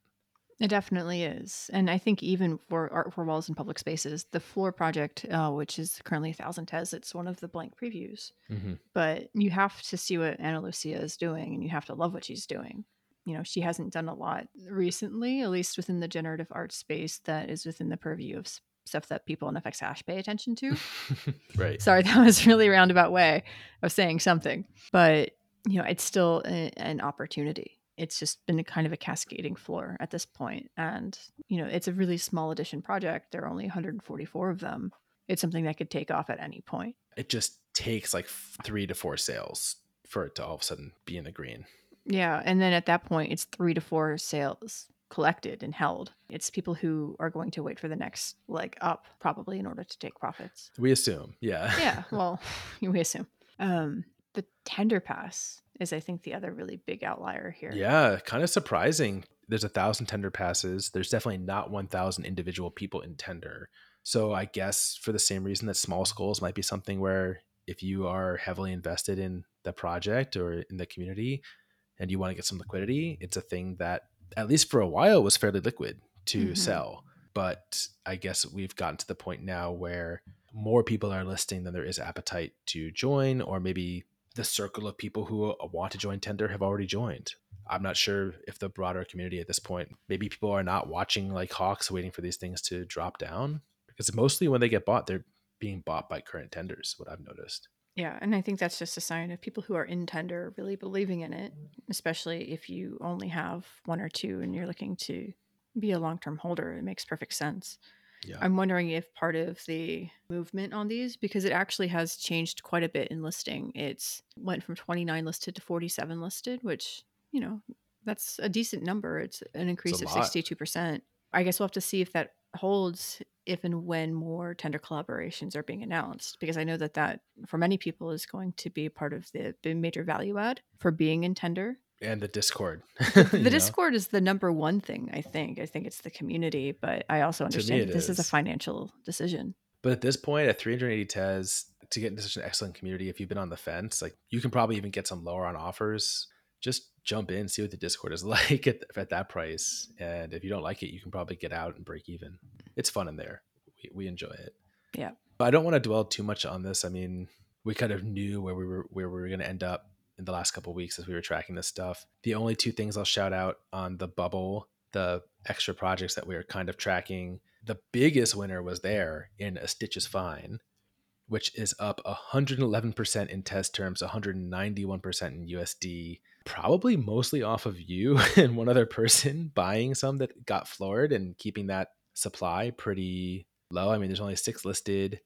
[SPEAKER 2] It definitely is, and I think even for art for walls and public spaces, the floor project, uh, which is currently a thousand tes, it's one of the blank previews. Mm-hmm. But you have to see what Ana Lucia is doing, and you have to love what she's doing. You know, she hasn't done a lot recently, at least within the generative art space that is within the purview of stuff that people in FX Hash pay attention to.
[SPEAKER 1] right.
[SPEAKER 2] Sorry, that was really roundabout way of saying something, but you know, it's still a, an opportunity. It's just been a kind of a cascading floor at this point, and you know, it's a really small edition project. There are only 144 of them. It's something that could take off at any point.
[SPEAKER 1] It just takes like three to four sales for it to all of a sudden be in the green.
[SPEAKER 2] Yeah. And then at that point, it's three to four sales collected and held. It's people who are going to wait for the next leg up, probably in order to take profits.
[SPEAKER 1] We assume, yeah.
[SPEAKER 2] Yeah. Well, we assume. Um, the tender pass is, I think, the other really big outlier here.
[SPEAKER 1] Yeah, kind of surprising. There's a thousand tender passes. There's definitely not 1,000 individual people in tender. So I guess for the same reason that small skulls might be something where if you are heavily invested in the project or in the community and you want to get some liquidity, it's a thing that at least for a while was fairly liquid to
[SPEAKER 2] Mhm.
[SPEAKER 1] sell. But I guess we've gotten to the point now where more people are listing than there is appetite to join, or maybe the circle of people who want to join Tender have already joined. I'm not sure if the broader community at this point, maybe people are not watching like hawks waiting for these things to drop down because mostly when they get bought, they're being bought by current tenders, what I've noticed.
[SPEAKER 2] Yeah, and I think that's just a sign of people who are in tender really believing in it, especially if you only have one or two and you're looking to be a long term holder. It makes perfect sense.
[SPEAKER 1] Yeah.
[SPEAKER 2] I'm wondering if part of the movement on these, because it actually has changed quite a bit in listing. It's went from 29 listed to 47 listed, which, you know, that's a decent number. It's an increase
[SPEAKER 1] a
[SPEAKER 2] of
[SPEAKER 1] lot.
[SPEAKER 2] 62%. I guess we'll have to see if that holds if and when more tender collaborations are being announced because i know that that for many people is going to be part of the, major value add for being in tender
[SPEAKER 1] and the Discord.
[SPEAKER 2] the
[SPEAKER 1] know?
[SPEAKER 2] discord is the number one thing i think i think it's the community but i also understand that this is a financial decision
[SPEAKER 1] But at this point, at 380 TES, to get into such an excellent community, if you've been on the fence, like you can probably even get some lower on offers. Just jump in, see what the Discord is like at, at that price. And if you don't like it, you can probably get out and break even. It's fun in there. We, we enjoy it.
[SPEAKER 2] Yeah.
[SPEAKER 1] But I don't want to dwell too much on this. I mean, we kind of knew where we were where we were going to end up in the last couple of weeks as we were tracking this stuff. The only two things I'll shout out on the bubble, the extra projects that we are kind of tracking, the biggest winner was there in A Stitch is Fine, which is up 111% in tes terms, 191% in USD, probably mostly off of you and one other person buying some that got floored and keeping that supply pretty low. I mean, there's only six listed.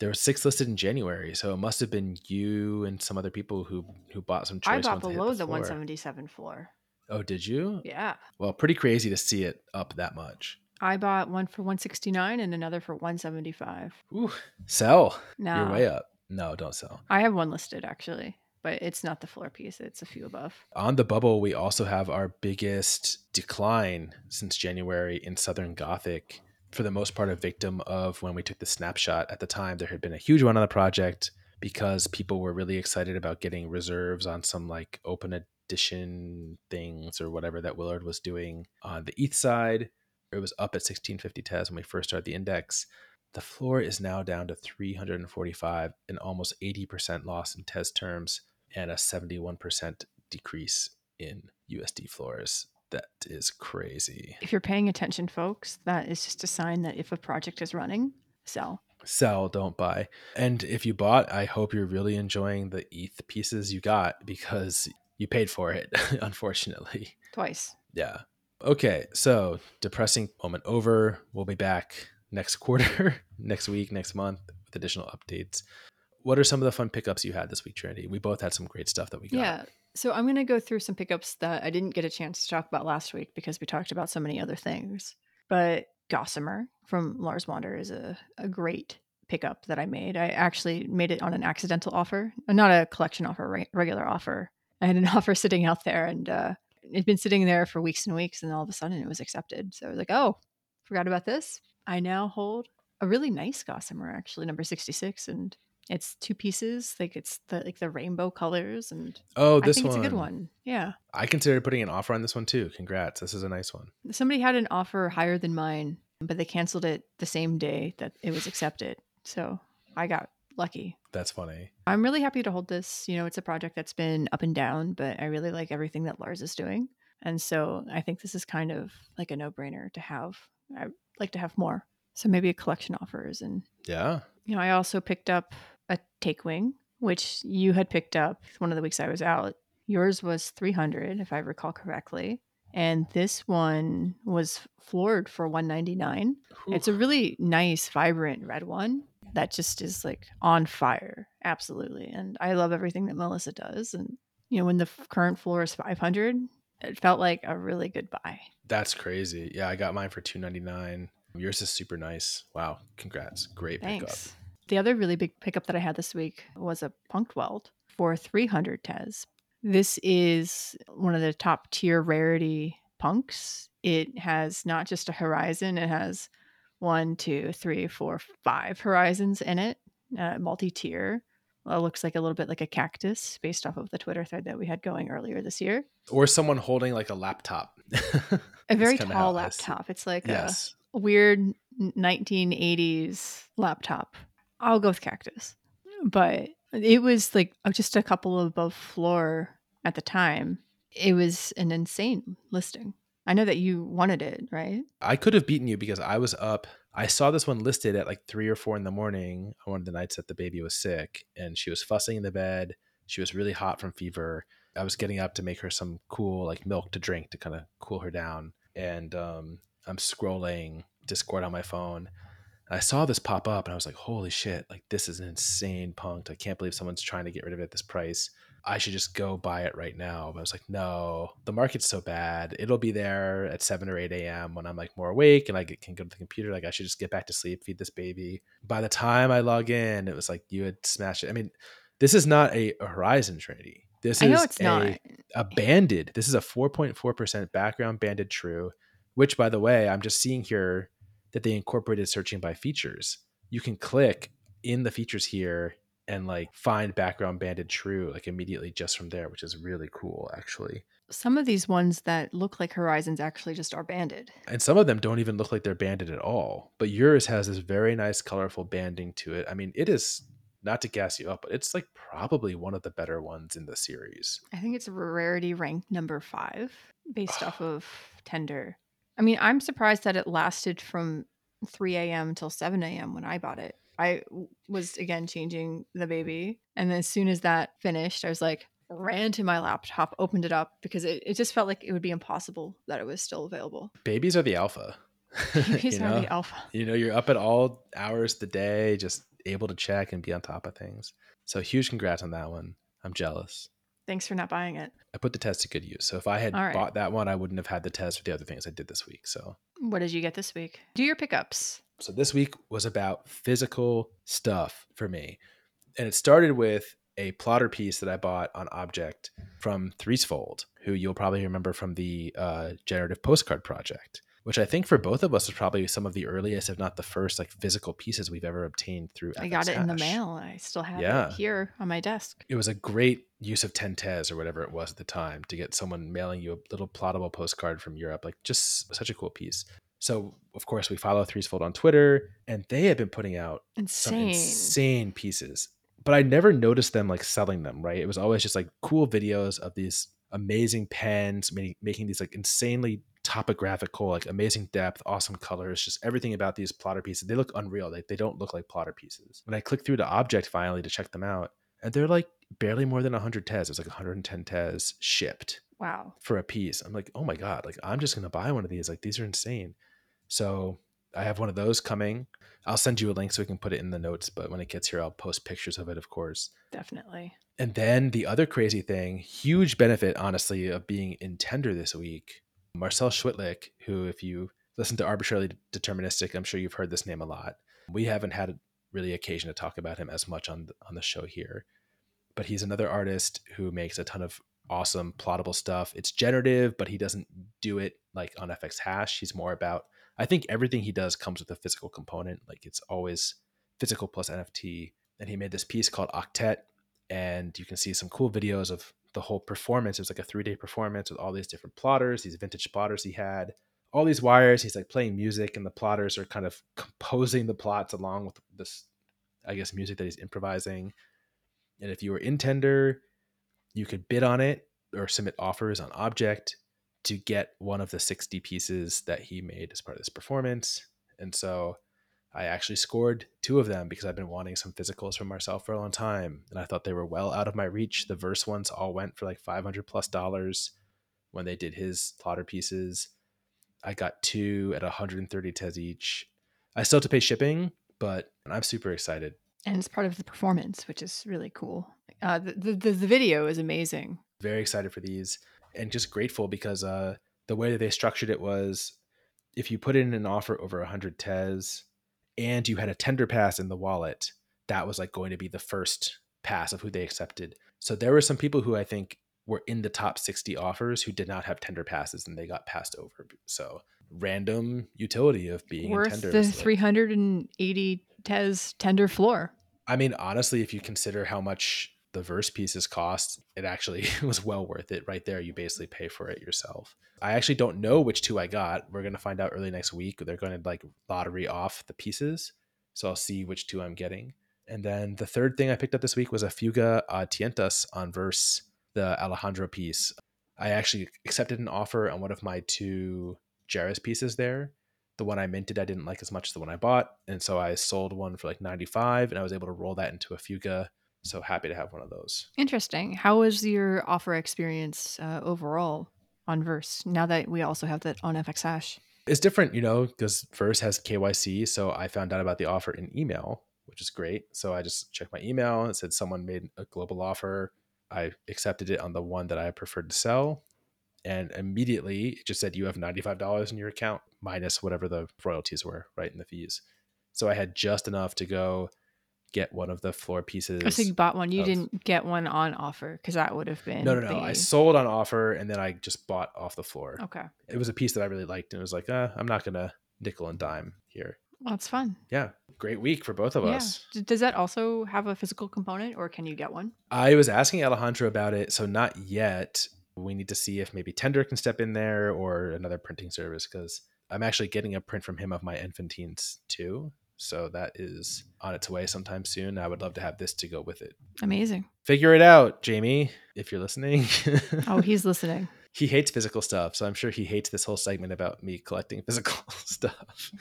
[SPEAKER 1] There were six listed in January, so it must have been you and some other people who who bought some choice
[SPEAKER 2] i bought
[SPEAKER 1] ones that hit
[SPEAKER 2] below the,
[SPEAKER 1] floor.
[SPEAKER 2] 177 floor
[SPEAKER 1] Oh, did you?
[SPEAKER 2] yeah
[SPEAKER 1] Well, pretty crazy to see it up that much.
[SPEAKER 2] i bought one for 169 and another for 175
[SPEAKER 1] Ooh, sell.
[SPEAKER 2] No.
[SPEAKER 1] You're way up. No, don't sell.
[SPEAKER 2] i have one listed actually but it's not the floor piece it's a few above
[SPEAKER 1] On the bubble, we also have our biggest decline since January in Southern Gothic. For the most part, a victim of when we took the snapshot at the time, there had been a huge run on the project because people were really excited about getting reserves on some like open edition things or whatever that Willard was doing on the ETH side. It was up at 1650 TES when we first started the index. The floor is now down to 345, an almost 80% loss in TES terms and a 71% decrease in USD floors. That is crazy.
[SPEAKER 2] if you're paying attention folks that is just a sign that if a project is running sell
[SPEAKER 1] Sell, don't buy. And if you bought, I hope you're really enjoying the ETH pieces you got because you paid for it, unfortunately.
[SPEAKER 2] twice
[SPEAKER 1] Yeah. Okay, so depressing moment over. We'll be back next quarter, next week, next month with additional updates. What are some of the fun pickups you had this week, Trinity? We both had some great stuff that we got.
[SPEAKER 2] Yeah. So I'm going to go through some pickups that I didn't get a chance to talk about last week because we talked about so many other things. But Gossamer from Lars Wander is a, a great pickup that I made. I actually made it on an accidental offer, not a collection offer, re- regular offer. I had an offer sitting out there and uh, it'd been sitting there for weeks and weeks. And all of a sudden it was accepted. So I was like, oh, forgot about this. I now hold a really nice Gossamer, actually, number 66. And it's two pieces. Like it's the like the rainbow colors and
[SPEAKER 1] Oh,
[SPEAKER 2] I
[SPEAKER 1] this
[SPEAKER 2] think
[SPEAKER 1] one.
[SPEAKER 2] it's a good one. Yeah.
[SPEAKER 1] I considered putting an offer on this one too. Congrats. This is a nice one.
[SPEAKER 2] Somebody had an offer higher than mine, but they canceled it the same day that it was accepted. So I got lucky.
[SPEAKER 1] That's funny.
[SPEAKER 2] I'm really happy to hold this. You know, it's a project that's been up and down, but I really like everything that Lars is doing. And so I think this is kind of like a no brainer to have. I like to have more. So maybe a collection offers. And,
[SPEAKER 1] Yeah.
[SPEAKER 2] you know, I also picked up a take wing, which you had picked up one of the weeks I was out. Yours was 300, if I recall correctly. And this one was floored for 199. It's a really nice, vibrant red one. that just is like on fire. Absolutely. And I love everything that Melissa does. And, you know, when the f- current floor is 500, it felt like a really good buy.
[SPEAKER 1] That's crazy. Yeah, I got mine for two ninety nine. Yours is super nice. Wow, congrats. Great pickup.
[SPEAKER 2] The other really big pickup that I had this week was a punked weld for 300 tes. This is one of the top tier rarity punks. It has not just a horizon, it has one, two, three, four, five horizons in it, uh, multi tier. Well, it looks like a little bit like a cactus based off of the Twitter thread that we had going earlier this year.
[SPEAKER 1] Or someone holding like a laptop.
[SPEAKER 2] A very tall
[SPEAKER 1] how I see-
[SPEAKER 2] laptop. It's like
[SPEAKER 1] Yes.
[SPEAKER 2] a weird 1980s laptop. I'll go with cactus. But it was like uh, just a couple above floor at the time. It was an insane listing. I know that you wanted it, right?
[SPEAKER 1] I could have beaten you because I was up. I saw this one listed at like three or four in the morning on one of the nights that the baby was sick, and she was fussing in the bed. She was really hot from fever. I was getting up to make her some cool like milk to drink to kind of cool her down, and um, I'm scrolling Discord on my phone. I saw this pop up, and I was like, "Holy shit! Like this is an insane punked. I can't believe someone's trying to get rid of it at this price." I should just go buy it right now. But I was like, no, the market's so bad. It'll be there at 7 or 8 a.m. when I'm like more awake and I get- can go to the computer. Like, I should just get back to sleep, feed this baby. By the time I log in, it was like you had smashed it. I mean, this is not a, Horizon Trinity. This
[SPEAKER 2] I
[SPEAKER 1] is a,
[SPEAKER 2] not.
[SPEAKER 1] a banded. This is a 4.4% background banded true, which, by the way, I'm just seeing here that they incorporated searching by features. You can click in the features here and like find background banded true like immediately just from there, which is really cool actually.
[SPEAKER 2] Some of these ones that look like horizons actually just are banded.
[SPEAKER 1] And some of them don't even look like they're banded at all. But yours has this very nice colorful banding to it. I mean, it is not to gas you up, but it's like probably one of the better ones in the series.
[SPEAKER 2] I think it's rarity ranked number five based off of tender. I mean, I'm surprised that it lasted from 3 a.m. till 7 a.m. when I bought it. I was again changing the baby. And then as soon as that finished, I was like, ran to my laptop, opened it up because it, it just felt like it would be impossible that it was still available.
[SPEAKER 1] Babies are the alpha.
[SPEAKER 2] Babies
[SPEAKER 1] you
[SPEAKER 2] are
[SPEAKER 1] know?
[SPEAKER 2] the alpha.
[SPEAKER 1] you know, you're up at all hours of the day, just able to check and be on top of things. So huge congrats on that one. I'm jealous.
[SPEAKER 2] Thanks for not buying it.
[SPEAKER 1] I put the tes to good use. So if I had
[SPEAKER 2] right.
[SPEAKER 1] bought that one, I wouldn't have had the tes for the other things I did this week. So
[SPEAKER 2] What did you get this week? Do your pickups.
[SPEAKER 1] so this week was about physical stuff for me. And it started with a plotter piece that I bought on Object from Threesfold, who you'll probably remember from the uh, generative postcard project, which I think for both of us is probably some of the earliest, if not the first, like physical pieces we've ever obtained through.
[SPEAKER 2] I got it in the mail. I still have
[SPEAKER 1] Yeah.
[SPEAKER 2] it here on my desk.
[SPEAKER 1] It was a great use of 10 tes or whatever it was at the time to get someone mailing you a little plottable postcard from Europe. Like just such a cool piece. So of course we follow Threesfold on Twitter, and they have been putting out
[SPEAKER 2] Insane.
[SPEAKER 1] insane pieces. But I never noticed them like selling them, right? It was always just like cool videos of these amazing pens ma- making these like insanely topographical, like amazing depth, awesome colors, just everything about these plotter pieces. They look unreal. Like they don't look like plotter pieces. When I click through to object finally to check them out, and they're like barely more than 100 tes. It's like 110 tes shipped
[SPEAKER 2] Wow.
[SPEAKER 1] for a piece. I'm like, oh my God, like I'm just gonna buy one of these. Like these are insane. So I have one of those coming. I'll send you a link so we can put it in the notes, but when it gets here, I'll post pictures of it, of course.
[SPEAKER 2] Definitely.
[SPEAKER 1] And then the other crazy thing, huge benefit, honestly, of being in tender this week. Marcel Schwittlick, who, if you listen to Arbitrarily Deterministic, I'm sure you've heard this name a lot. We haven't had really occasion to talk about him as much on the, on the show here, but he's another artist who makes a ton of awesome plottable stuff. It's generative, but he doesn't do it like on FX Hash. He's more about I think everything he does comes with a physical component. Like it's always physical plus NFT. And he made this piece called Octet, and you can see some cool videos of the whole performance. It was like a three day performance with all these different plotters, these vintage plotters he had, all these wires. He's like playing music, and the plotters are kind of composing the plots along with this, I guess, music that he's improvising. And if you were in tender, you could bid on it or submit offers on Object to get one of the 60 pieces that he made as part of this performance. And so I actually scored two of them because I've been wanting some physicals from Marcel for a long time. And I thought they were well out of my reach. The verse ones all went for like 500 plus dollars when they did his plotter pieces. I got two at 130 tes each. I still have to pay shipping, But I'm super excited.
[SPEAKER 2] And it's part of the performance, which is really cool. Uh, the, the, the, the video is amazing.
[SPEAKER 1] Very excited for these and just grateful because uh, the way that they structured it was if you put in an offer over 100 TES and you had a tender pass in the wallet, that was like going to be the first pass of who they accepted. So there were some people who I think were in the top 60 offers who did not have tender passes and they got passed over. So random utility of being
[SPEAKER 2] Worth
[SPEAKER 1] tender.
[SPEAKER 2] the
[SPEAKER 1] is like-
[SPEAKER 2] 380 TES tender floor.
[SPEAKER 1] I mean, honestly, if you consider how much the verse pieces cost, it actually was well worth it right there. You basically pay for it yourself. I actually don't know which two I got. We're going to find out early next week. They're going to like lottery off the pieces. So I'll see which two I'm getting. And then the third thing I picked up this week was a Fuga Tientas on verse, the Alejandro piece. I actually accepted an offer on one of my two Jarvis pieces there. The one I minted, I didn't like as much as the one I bought. And so I sold one for like 95 and I was able to roll that into a Fuga. So happy to have one of those.
[SPEAKER 2] Interesting. How was your offer experience uh, overall on Verse now that we also have that on FX Hash?
[SPEAKER 1] It's different, you know, because Verse has KYC. So I found out about the offer in email, which is great. So I just checked my email and it said someone made a global offer. I accepted it on the one that I preferred to sell. And immediately it just said you have $95 in your account minus whatever the royalties were, right? in the fees. So I had just enough to go get one of the floor pieces.
[SPEAKER 2] So you bought one. You
[SPEAKER 1] of-
[SPEAKER 2] didn't get one on offer because that would have been
[SPEAKER 1] no, no, no. I sold on offer and then I just bought off the floor.
[SPEAKER 2] Okay,
[SPEAKER 1] It was a piece that I really liked and it was like, uh, I'm not going to nickel and dime here.
[SPEAKER 2] well, that's fun.
[SPEAKER 1] Yeah. Great week for both of
[SPEAKER 2] yeah.
[SPEAKER 1] us.
[SPEAKER 2] D- Does that also have a physical component, or can you get one?
[SPEAKER 1] I was asking Alejandro about it, so not yet. We need to see if maybe Tender can step in there or another printing service because I'm actually getting a print from him of my Infantines too. So that is on its way sometime soon. I would love to have this to go with it.
[SPEAKER 2] Amazing.
[SPEAKER 1] Figure it out, Jamie, if you're listening.
[SPEAKER 2] Oh, he's listening.
[SPEAKER 1] he hates physical stuff, so I'm sure he hates this whole segment about me collecting physical stuff.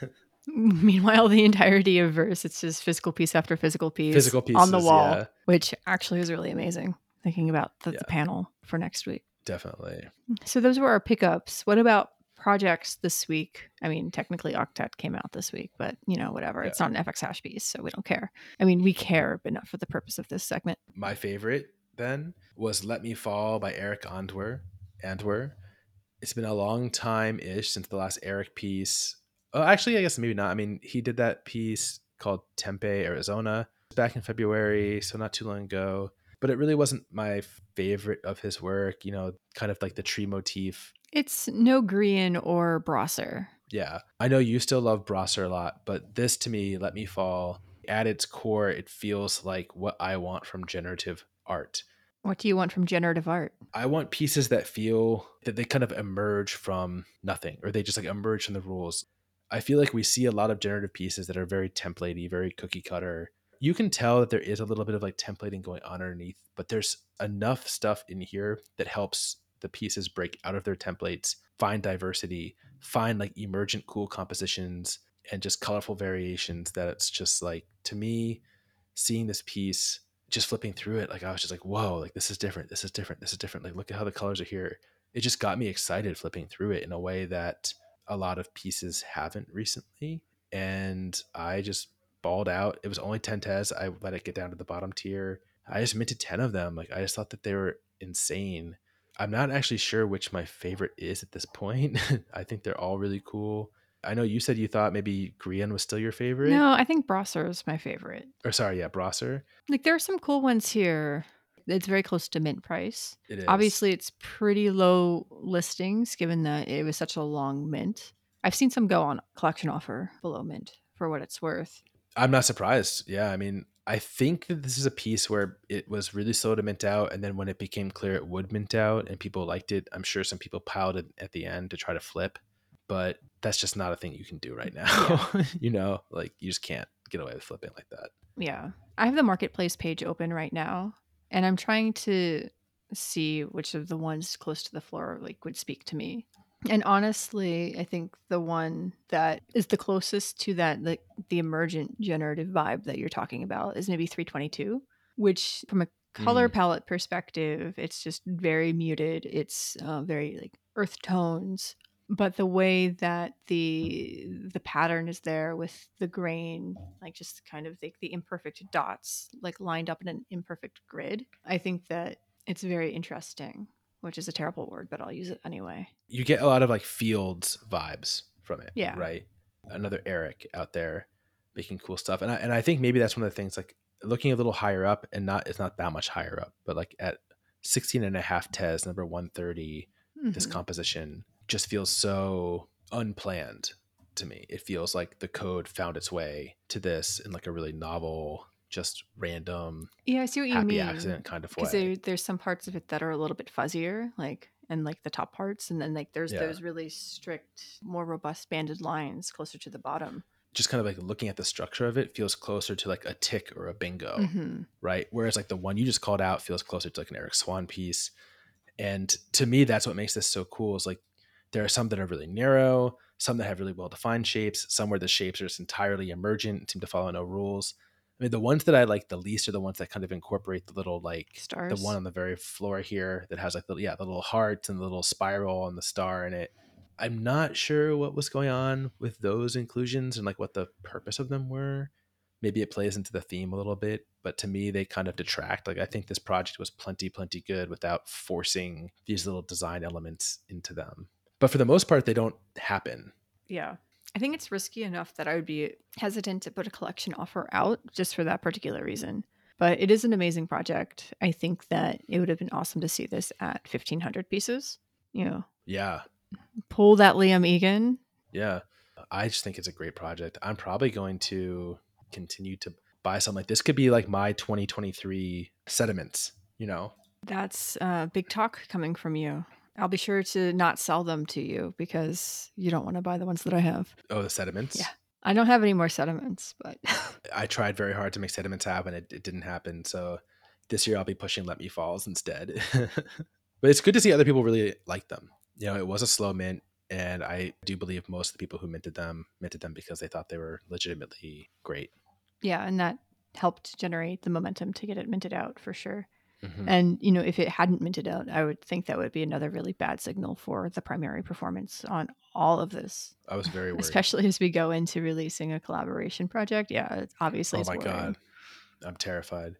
[SPEAKER 2] Meanwhile, the entirety of Verse, it's just physical piece after physical piece
[SPEAKER 1] Physical pieces,
[SPEAKER 2] on the wall,
[SPEAKER 1] yeah.
[SPEAKER 2] which actually is really amazing. Thinking about the,
[SPEAKER 1] Yeah.
[SPEAKER 2] the panel for next week.
[SPEAKER 1] Definitely.
[SPEAKER 2] So those were our pickups. What about projects this week? I mean, technically Octet came out this week, but you know, whatever. It's not an FX hash piece, so we don't care. I mean, we care, but not for the purpose of this segment.
[SPEAKER 1] my favorite then was Let Me Fall by Eric Andwer. Andwer. It's been a long time ish since the last Eric piece. Oh, actually, I guess maybe not. I mean, he did that piece called Tempe, Arizona back in February, so not too long ago. But it really wasn't my favorite of his work, you know, kind of like the tree motif.
[SPEAKER 2] It's no Grian or Brosser.
[SPEAKER 1] Yeah. I know you still love Brosser a lot, but this to me, Let Me Fall, at its core, it feels like what I want from generative art.
[SPEAKER 2] What do you want from generative art?
[SPEAKER 1] I want pieces that feel that they kind of emerge from nothing or they just like emerge from the rules. I feel like we see a lot of generative pieces that are very templatey, very cookie cutter. You can tell that there is a little bit of like templating going on underneath, but there's enough stuff in here that helps the pieces break out of their templates, find diversity, find like emergent cool compositions and just colorful variations that it's just like to me seeing this piece just flipping through it like i was just like whoa like this is different this is different this is different like look at how the colors are here. It just got me excited flipping through it in a way that a lot of pieces haven't recently and i just balled out. It was only 10 tes i let it get down to the bottom tier. I just minted 10 of them. Like i just thought that they were insane i'm not actually sure which my favorite is at this point i think they're all really cool i know you said you thought maybe Grian was still your favorite
[SPEAKER 2] No, I think Brosser is my favorite.
[SPEAKER 1] or sorry yeah brosser
[SPEAKER 2] Like there are some cool ones here. It's very close to mint price.
[SPEAKER 1] it is
[SPEAKER 2] Obviously, it's pretty low listings given that it was such a long mint. I've seen some go on collection offer below mint for what it's worth.
[SPEAKER 1] I'm not surprised. Yeah, I mean, I think that this is a piece where it was really slow to mint out, and then when it became clear it would mint out and people liked it, I'm sure some people piled it at the end to try to flip, but that's just not a thing you can do right now. you know, like you just can't get away with flipping like that.
[SPEAKER 2] Yeah. I have the marketplace page open right now, and I'm trying to see which of the ones close to the floor like would speak to me. And honestly, I think the one that is the closest to that like the emergent generative vibe that you're talking about is maybe 322, which from a color
[SPEAKER 1] Mm.
[SPEAKER 2] palette perspective, it's just very muted. It's uh, very like earth tones, but the way that the the pattern is there with the grain like just kind of like the imperfect dots like lined up in an imperfect grid i think that it's very interesting which is a terrible word but i'll use it anyway
[SPEAKER 1] You get a lot of like fields vibes from it.
[SPEAKER 2] Yeah.
[SPEAKER 1] Right. Another Eric out there making cool stuff. And I, and I think maybe that's one of the things like looking a little higher up and not, it's not that much higher up, but like at 16 and a half TES, number 130, this
[SPEAKER 2] Mhm.
[SPEAKER 1] composition just feels so unplanned to me. It feels like the code found its way to this in like a really novel, just random,
[SPEAKER 2] yeah i see what you
[SPEAKER 1] happy
[SPEAKER 2] mean
[SPEAKER 1] accident kind of way.
[SPEAKER 2] because there, there's some parts of it that are a little bit fuzzier like and like the top parts and then like there's
[SPEAKER 1] Yeah.
[SPEAKER 2] those really strict more robust banded lines closer to the bottom
[SPEAKER 1] just kind of like looking at the structure of it feels closer to like a tick or a bingo,
[SPEAKER 2] Mhm.
[SPEAKER 1] right? Whereas like the one you just called out feels closer to like an Eric Swan piece. And to me, that's what makes this so cool is like there are some that are really narrow, some that have really well defined shapes, some where the shapes are just entirely emergent and seem to follow no rules. I mean, the ones that I like the least are the ones that kind of incorporate the little like
[SPEAKER 2] stars
[SPEAKER 1] the one on the very floor here that has like the yeah the little heart and the little spiral and the star in it. I'm not sure what was going on with those inclusions and like what the purpose of them were. Maybe it plays into the theme a little bit, but to me they kind of detract. Like I think this project was plenty plenty good without forcing these little design elements into them. But for the most part they don't happen.
[SPEAKER 2] Yeah. I think it's risky enough that I would be hesitant to put a collection offer out just for that particular reason. But it is an amazing project. I think that it would have been awesome to see this at 1500 pieces. You know,
[SPEAKER 1] Yeah.
[SPEAKER 2] Pull that Liam Egan.
[SPEAKER 1] Yeah. I just think it's a great project. I'm probably going to continue to buy something like this. Could be like my 2023 sediments, you know?
[SPEAKER 2] That's uh, big talk coming from you. I'll be sure to not sell them to you because you don't want to buy the ones that I have.
[SPEAKER 1] Oh, the sediments?
[SPEAKER 2] Yeah. I don't have any more sediments, but
[SPEAKER 1] I tried very hard to make sediments happen. It, it didn't happen. So this year I'll be pushing Let Me Falls instead. but it's good to see other people really like them. You know, it was a slow mint, and I do believe most of the people who minted them minted them because they thought they were legitimately great.
[SPEAKER 2] yeah, and that helped generate the momentum to get it minted out for sure.
[SPEAKER 1] Mhm.
[SPEAKER 2] And you know, if it hadn't minted out, I would think that would be another really bad signal for the primary performance on all of this,
[SPEAKER 1] I was very worried.
[SPEAKER 2] especially as we go into releasing a collaboration project. Yeah, it's obviously.
[SPEAKER 1] oh
[SPEAKER 2] it's
[SPEAKER 1] my
[SPEAKER 2] worrying.
[SPEAKER 1] god, I'm terrified.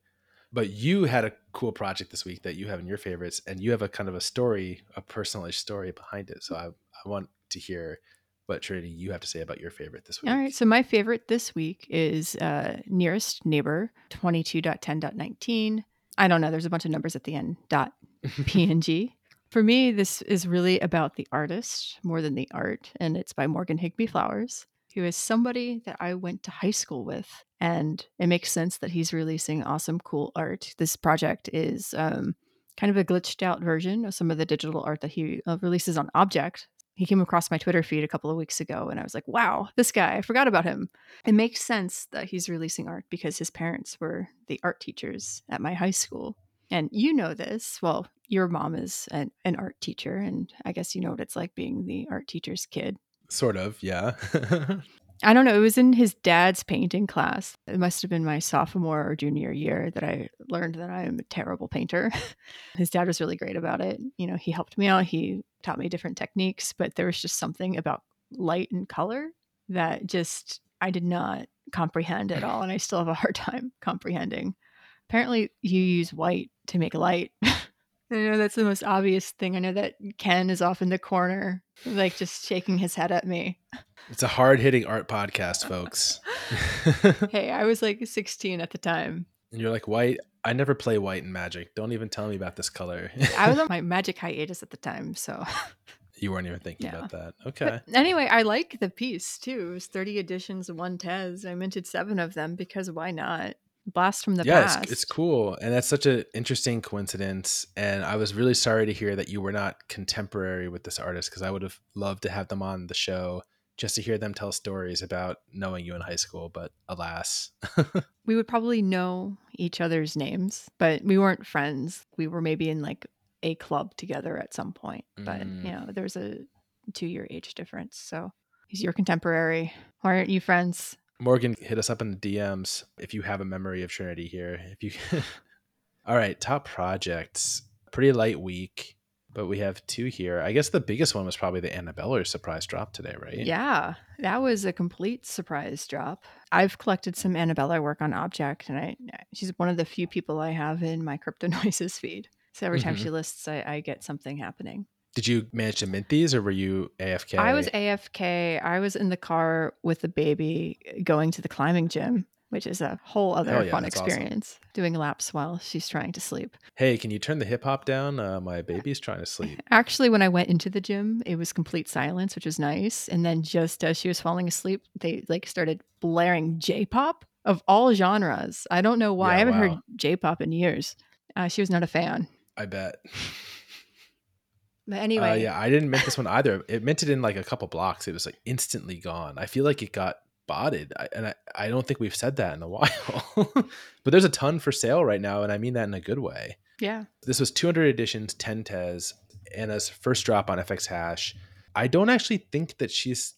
[SPEAKER 1] But you had a cool project this week that you have in your favorites, and you have a kind of a story, a personalish story behind it. So I, I want to hear what Trinity you have to say about your favorite this week.
[SPEAKER 2] All right. So my favorite this week is uh, nearest neighbor 22.10.19. I don't know. There's a bunch of numbers at the end. Dot PNG. For me, this is really about the artist more than the art, and it's by Morgan Higby Flowers, who is somebody that I went to high school with, and it makes sense that he's releasing awesome, cool art. This project is um, kind of a glitched out version of some of the digital art that he uh, releases on Object. He came across my Twitter feed a couple of weeks ago, and I was like, "Wow, this guy! I forgot about him." It makes sense that he's releasing art because his parents were the art teachers at my high school. And you know this. Well, your mom is an, an art teacher, and I guess you know what it's like being the art teacher's kid.
[SPEAKER 1] Sort of, yeah.
[SPEAKER 2] I don't know. It was in his dad's painting class. It must have been my sophomore or junior year that I learned that I am a terrible painter. his dad was really great about it. You know, he helped me out. He taught me different techniques, but there was just something about light and color that just I did not comprehend at all. And I still have a hard time comprehending. Apparently, you use white to make light. I know that's the most obvious thing. I know that Ken is off in the corner, like just shaking his head at me.
[SPEAKER 1] it's a hard hitting art podcast, folks.
[SPEAKER 2] Hey, I was like 16 at the time.
[SPEAKER 1] and you're like, white? I never play white in magic. Don't even tell me about this color.
[SPEAKER 2] I was on my magic hiatus at the time. So,
[SPEAKER 1] you weren't even thinking
[SPEAKER 2] Yeah.
[SPEAKER 1] about that. Okay.
[SPEAKER 2] but anyway, I like the piece too. It was 30 editions, one Tez. I minted seven of them because why not? Blast from the
[SPEAKER 1] yeah,
[SPEAKER 2] past.
[SPEAKER 1] it's, it's cool. And that's such an interesting coincidence. And I was really sorry to hear that you were not contemporary with this artist because I would have loved to have them on the show just to hear them tell stories about knowing you in high school. But alas,
[SPEAKER 2] We would probably know each other's names, but we weren't friends. We were maybe in like a club together at some point. But,
[SPEAKER 1] Mm.
[SPEAKER 2] you know, there's a two year age difference. So he's your contemporary. Why aren't you friends?
[SPEAKER 1] Morgan, hit us up in the DMs if you have a memory of Trinity here. If you, all right, top projects. Pretty light week. But we have two here. I guess the biggest one was probably the Anna Beller surprise drop today, right?
[SPEAKER 2] Yeah, that was a complete surprise drop. I've collected some Anna Beller work on Object, and I she's one of the few people I have in my Crypto Noises feed. So every time
[SPEAKER 1] Mhm.
[SPEAKER 2] she lists, I, I get something happening.
[SPEAKER 1] Did you manage to mint these or were you AFK?
[SPEAKER 2] I was AFK. I was in the car with the baby going to the climbing gym, which is a whole other
[SPEAKER 1] yeah,
[SPEAKER 2] fun
[SPEAKER 1] that's awesome.
[SPEAKER 2] experience. Doing laps while she's trying to sleep.
[SPEAKER 1] Hey, can you turn the hip hop down? Uh, my baby's trying to sleep.
[SPEAKER 2] Actually, when I went into the gym, it was complete silence, which was nice. And then just as she was falling asleep, they like started blaring J-pop of all genres. I don't know why.
[SPEAKER 1] Yeah,
[SPEAKER 2] I haven't heard. J-pop in years. Uh, she was not a fan.
[SPEAKER 1] I bet.
[SPEAKER 2] But
[SPEAKER 1] Uh,
[SPEAKER 2] anyway,
[SPEAKER 1] yeah, I didn't mint this one either. It minted in like a couple blocks. It was like instantly gone. I feel like it got botted, I, and I, I don't think we've said that in a while. but there's a ton for sale right now, and I mean that in a good way.
[SPEAKER 2] yeah.
[SPEAKER 1] This was 200 editions, 10 tes, Anna's first drop on FX Hash. I don't actually think that she's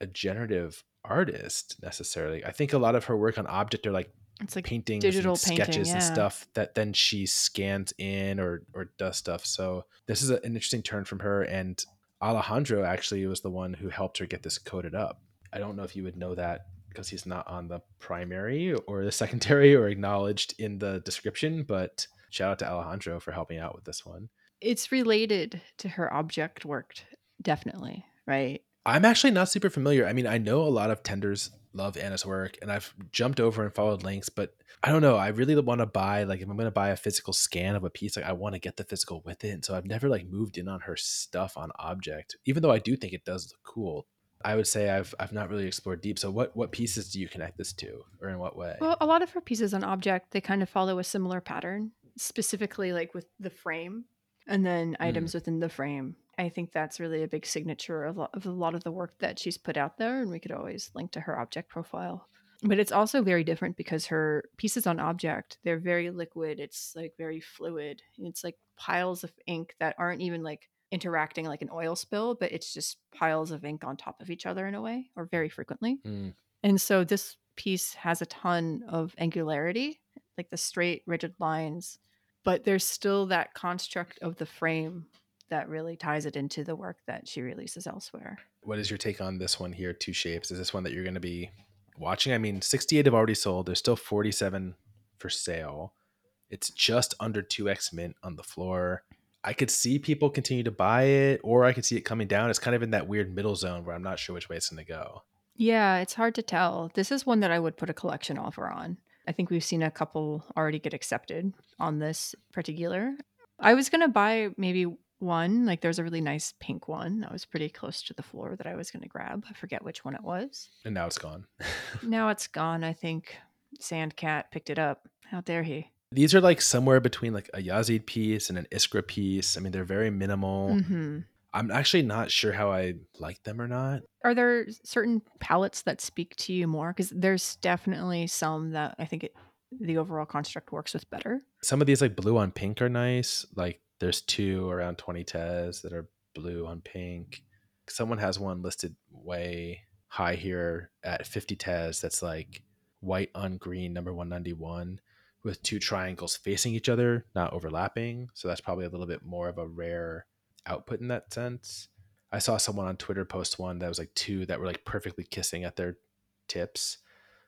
[SPEAKER 1] a generative artist necessarily. I think a lot of her work on Object are like
[SPEAKER 2] It's like
[SPEAKER 1] paintings,
[SPEAKER 2] digital
[SPEAKER 1] and
[SPEAKER 2] painting,
[SPEAKER 1] sketches, and stuff that then she scans in or or does stuff. So this is an interesting turn from her. And Alejandro actually was the one who helped her get this coded up. I don't know if you would know that because he's not on the primary or the secondary or acknowledged in the description. But shout out to Alejandro for helping out with this one.
[SPEAKER 2] it's related to her object worked definitely, right?
[SPEAKER 1] I'm actually not super familiar. I mean, I know a lot of tenders love Anna's work, and I've jumped over and followed links, but I don't know. I really want to buy like if I'm going to buy a physical scan of a piece, like I want to get the physical with it. And so I've never like moved in on her stuff on Object, even though I do think it does look cool. I would say I've I've not really explored deep. So what what pieces do you connect this to, or in what way?
[SPEAKER 2] Well, a lot of her pieces on object, they kind of follow a similar pattern, specifically like with the frame and then mm. items within the frame. I think that's really a big signature of, of a lot of the work that she's put out there, and we could always link to her object profile. But it's also very different because her pieces on object, they're very liquid. It's like very fluid. It's like piles of ink that aren't even like interacting like an oil spill, but it's just piles of ink on top of each other in a way, or very frequently.
[SPEAKER 1] Mm.
[SPEAKER 2] And so this piece has a ton of angularity, like the straight, rigid lines, but there's still that construct of the frame that really ties it into the work that she releases elsewhere.
[SPEAKER 1] What is your take on this one here? Two shapes. Is this one that you're going to be watching? I mean, 68 have already sold. There's still 47 for sale. It's just under 2x mint on the floor. I could see people continue to buy it, or I could see it coming down. It's kind of in that weird middle zone where I'm not sure which way it's going to go.
[SPEAKER 2] Yeah, it's hard to tell. This is one that I would put a collection offer on. I think we've seen a couple already get accepted on this particular. I was going to buy maybe one, like there's a really nice pink one that was pretty close to the floor that I was going to grab. I forget which one it was.
[SPEAKER 1] And now it's gone.
[SPEAKER 2] Now it's gone. I think Sandcat picked it up. How dare he?
[SPEAKER 1] These are like somewhere between like a Yazid piece and an Iskra piece. I mean, they're very minimal.
[SPEAKER 2] hmm
[SPEAKER 1] I'm actually not sure how I like them or not.
[SPEAKER 2] Are there certain palettes that speak to you more? Because there's definitely some that I think it, the overall construct works with better.
[SPEAKER 1] some of these like blue on pink are nice. Like there's two around 20 tes that are blue on pink. Someone has one listed way high here at 50 tes that's like white on green number 191 with two triangles facing each other, not overlapping. So that's probably a little bit more of a rare output in that sense. I saw someone on Twitter post one that was like two that were like perfectly kissing at their tips.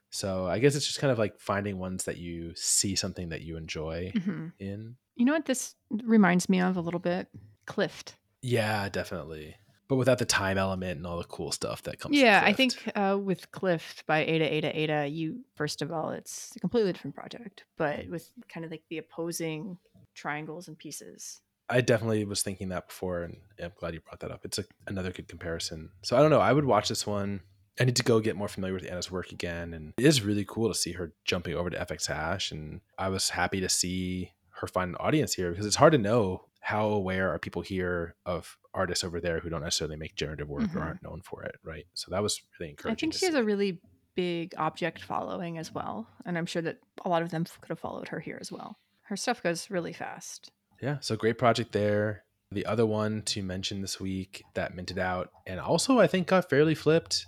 [SPEAKER 1] So I guess it's just kind of like finding ones that you see something that you enjoy
[SPEAKER 2] hmm
[SPEAKER 1] in.
[SPEAKER 2] You know what this reminds me of a little bit? Clift.
[SPEAKER 1] Yeah, definitely. But without the time element and all the cool stuff that comes.
[SPEAKER 2] Yeah, I think uh, with Clift by Ada Ada Ada, you first of all, it's a completely different project, but with kind of like the opposing triangles and pieces.
[SPEAKER 1] I definitely was thinking that before, and I'm glad you brought that up. It's a, another good comparison. So I don't know. I would watch this one. I need to go get more familiar with Anna's work again, and it is really cool to see her jumping over to FX Hash. And I was happy to see her find an audience here because it's hard to know how aware are people here of artists over there who don't necessarily make generative work
[SPEAKER 2] Mhm.
[SPEAKER 1] or aren't known for it, right? So that was really encouraging.
[SPEAKER 2] I
[SPEAKER 1] think
[SPEAKER 2] she has
[SPEAKER 1] see.
[SPEAKER 2] a really big object following as well, and I'm sure that a lot of them could have followed her here as well. Her stuff goes really fast.
[SPEAKER 1] Yeah, so great project there. The other one to mention this week that minted out and also I think got fairly flipped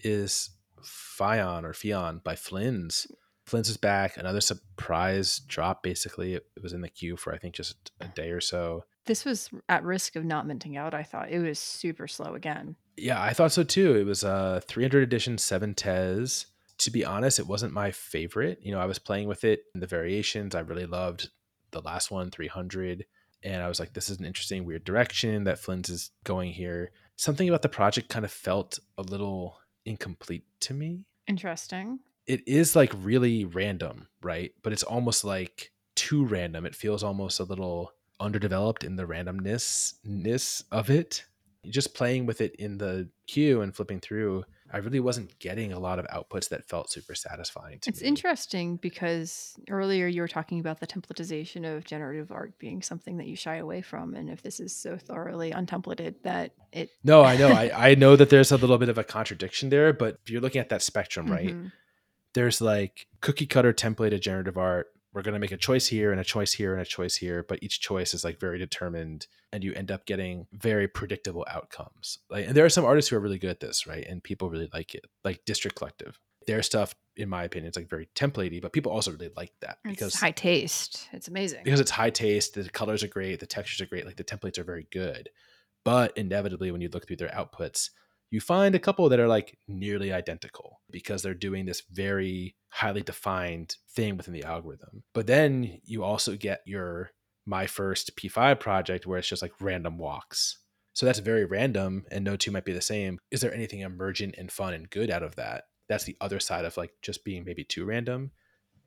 [SPEAKER 1] is Fion or Fion by Phlins. Phlins is back, another surprise drop basically. It, was in the queue for I think just a day or so.
[SPEAKER 2] This was at risk of not minting out, I thought. It was super slow again.
[SPEAKER 1] Yeah, I thought so too. It was uh 300 edition, seven Tez. To be honest, it wasn't my favorite. You know, I was playing with it in the variations. I really loved the last one, 300. And I was like, this is an interesting, weird direction that Phlins is going here. Something about the project kind of felt a little incomplete to me.
[SPEAKER 2] Interesting.
[SPEAKER 1] It is like really random, right? But it's almost like too random. It feels almost a little underdeveloped in the randomness of it. Just playing with it in the queue and flipping through, I really wasn't getting a lot of outputs that felt super satisfying to
[SPEAKER 2] It's
[SPEAKER 1] me.
[SPEAKER 2] interesting because earlier you were talking about the templatization of generative art being something that you shy away from. And if this is so thoroughly untemplated that it.
[SPEAKER 1] No, I know. I, I know that there's a little bit of a contradiction there, but if you're looking at that spectrum, right?
[SPEAKER 2] Mhm.
[SPEAKER 1] There's like cookie cutter templated generative art. We're going to make a choice here and a choice here and a choice here, but each choice is like very determined and you end up getting very predictable outcomes. Like, and there are some artists who are really good at this, right? And people really like it, like District Collective. Their stuff, in my opinion, is like very templatey, but people also really like that
[SPEAKER 2] It's
[SPEAKER 1] because
[SPEAKER 2] high taste. It's amazing.
[SPEAKER 1] because it's high taste, the colors are great, the textures are great, like the templates are very good. But inevitably, when you look through their outputs, you find a couple that are like nearly identical because they're doing this very highly defined thing within the algorithm. But then you also get your my first P5 project where it's just like random walks. So that's very random and no two might be the same. Is there anything emergent and fun and good out of that? That's the other side of like just being maybe too random.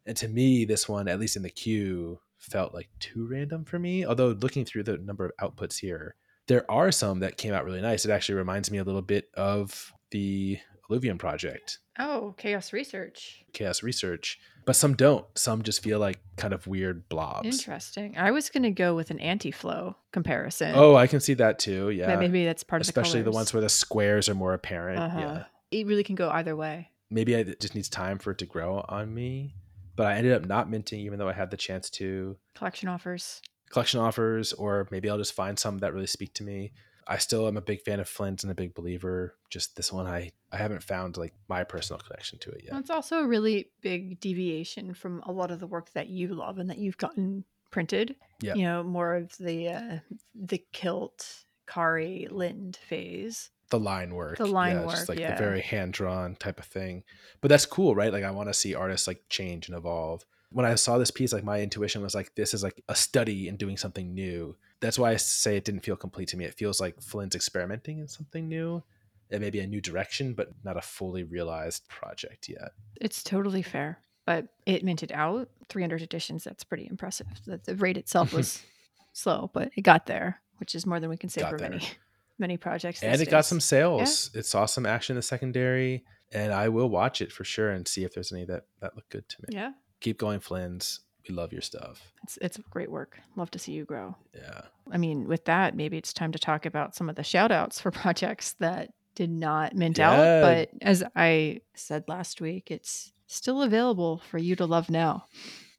[SPEAKER 1] And to me, this one, at least in the queue, felt like too random for me. Although looking through the number of outputs here, there are some that came out really nice. It actually reminds me a little bit of the Alluvium project,
[SPEAKER 2] Oh, chaos research.
[SPEAKER 1] Chaos Research, but some don't. Some just feel like kind of weird blobs.
[SPEAKER 2] Interesting. I was going to go with an anti-flow comparison.
[SPEAKER 1] Oh, I can see that too.
[SPEAKER 2] but
[SPEAKER 1] Yeah.
[SPEAKER 2] maybe that's part
[SPEAKER 1] Especially
[SPEAKER 2] of
[SPEAKER 1] the, Especially
[SPEAKER 2] the,
[SPEAKER 1] ones where the squares are more apparent.
[SPEAKER 2] Uh-huh.
[SPEAKER 1] Yeah.
[SPEAKER 2] It really can go either way.
[SPEAKER 1] Maybe it just needs time for it to grow on me. But I ended up not minting, even though I had the chance to.
[SPEAKER 2] Collection offers.
[SPEAKER 1] Collection offers, or maybe I'll just find some that really speak to me. I still am a big fan of Phlins and a big believer. Just this one, I I haven't found like my personal connection to it yet.
[SPEAKER 2] It's also a really big deviation from a lot of the work that you love and that you've gotten printed.
[SPEAKER 1] Yeah.
[SPEAKER 2] You know, more of the uh, the kilt, Kari, Lind phase.
[SPEAKER 1] The line work,
[SPEAKER 2] The line
[SPEAKER 1] yeah, just
[SPEAKER 2] work,
[SPEAKER 1] like
[SPEAKER 2] yeah.
[SPEAKER 1] the very hand drawn type of thing. But that's cool, right? Like I want to see artists like change and evolve. When I saw this piece, like my intuition was like, this is like a study in doing something new. That's why I say it didn't feel complete to me. It feels like Phlins experimenting in something new. It may be a new direction, but not a fully realized project yet.
[SPEAKER 2] It's totally fair. But it minted out 300 editions. That's pretty impressive. The, the rate itself was slow, but it got there, which is more than we can say
[SPEAKER 1] Got
[SPEAKER 2] for
[SPEAKER 1] there.
[SPEAKER 2] many many projects.
[SPEAKER 1] and it got some sales. It saw some action in the secondary, and I will watch it for sure and see if there's any that that look good to me.
[SPEAKER 2] Yeah,
[SPEAKER 1] Keep going, Phlins. We love your stuff.
[SPEAKER 2] it's it's great work. Love to see you grow.
[SPEAKER 1] Yeah.
[SPEAKER 2] I mean, with that, maybe it's time to talk about some of the shout outs for projects that did not mint
[SPEAKER 1] Yeah.
[SPEAKER 2] out. But as I said last week, it's still available for you to love now.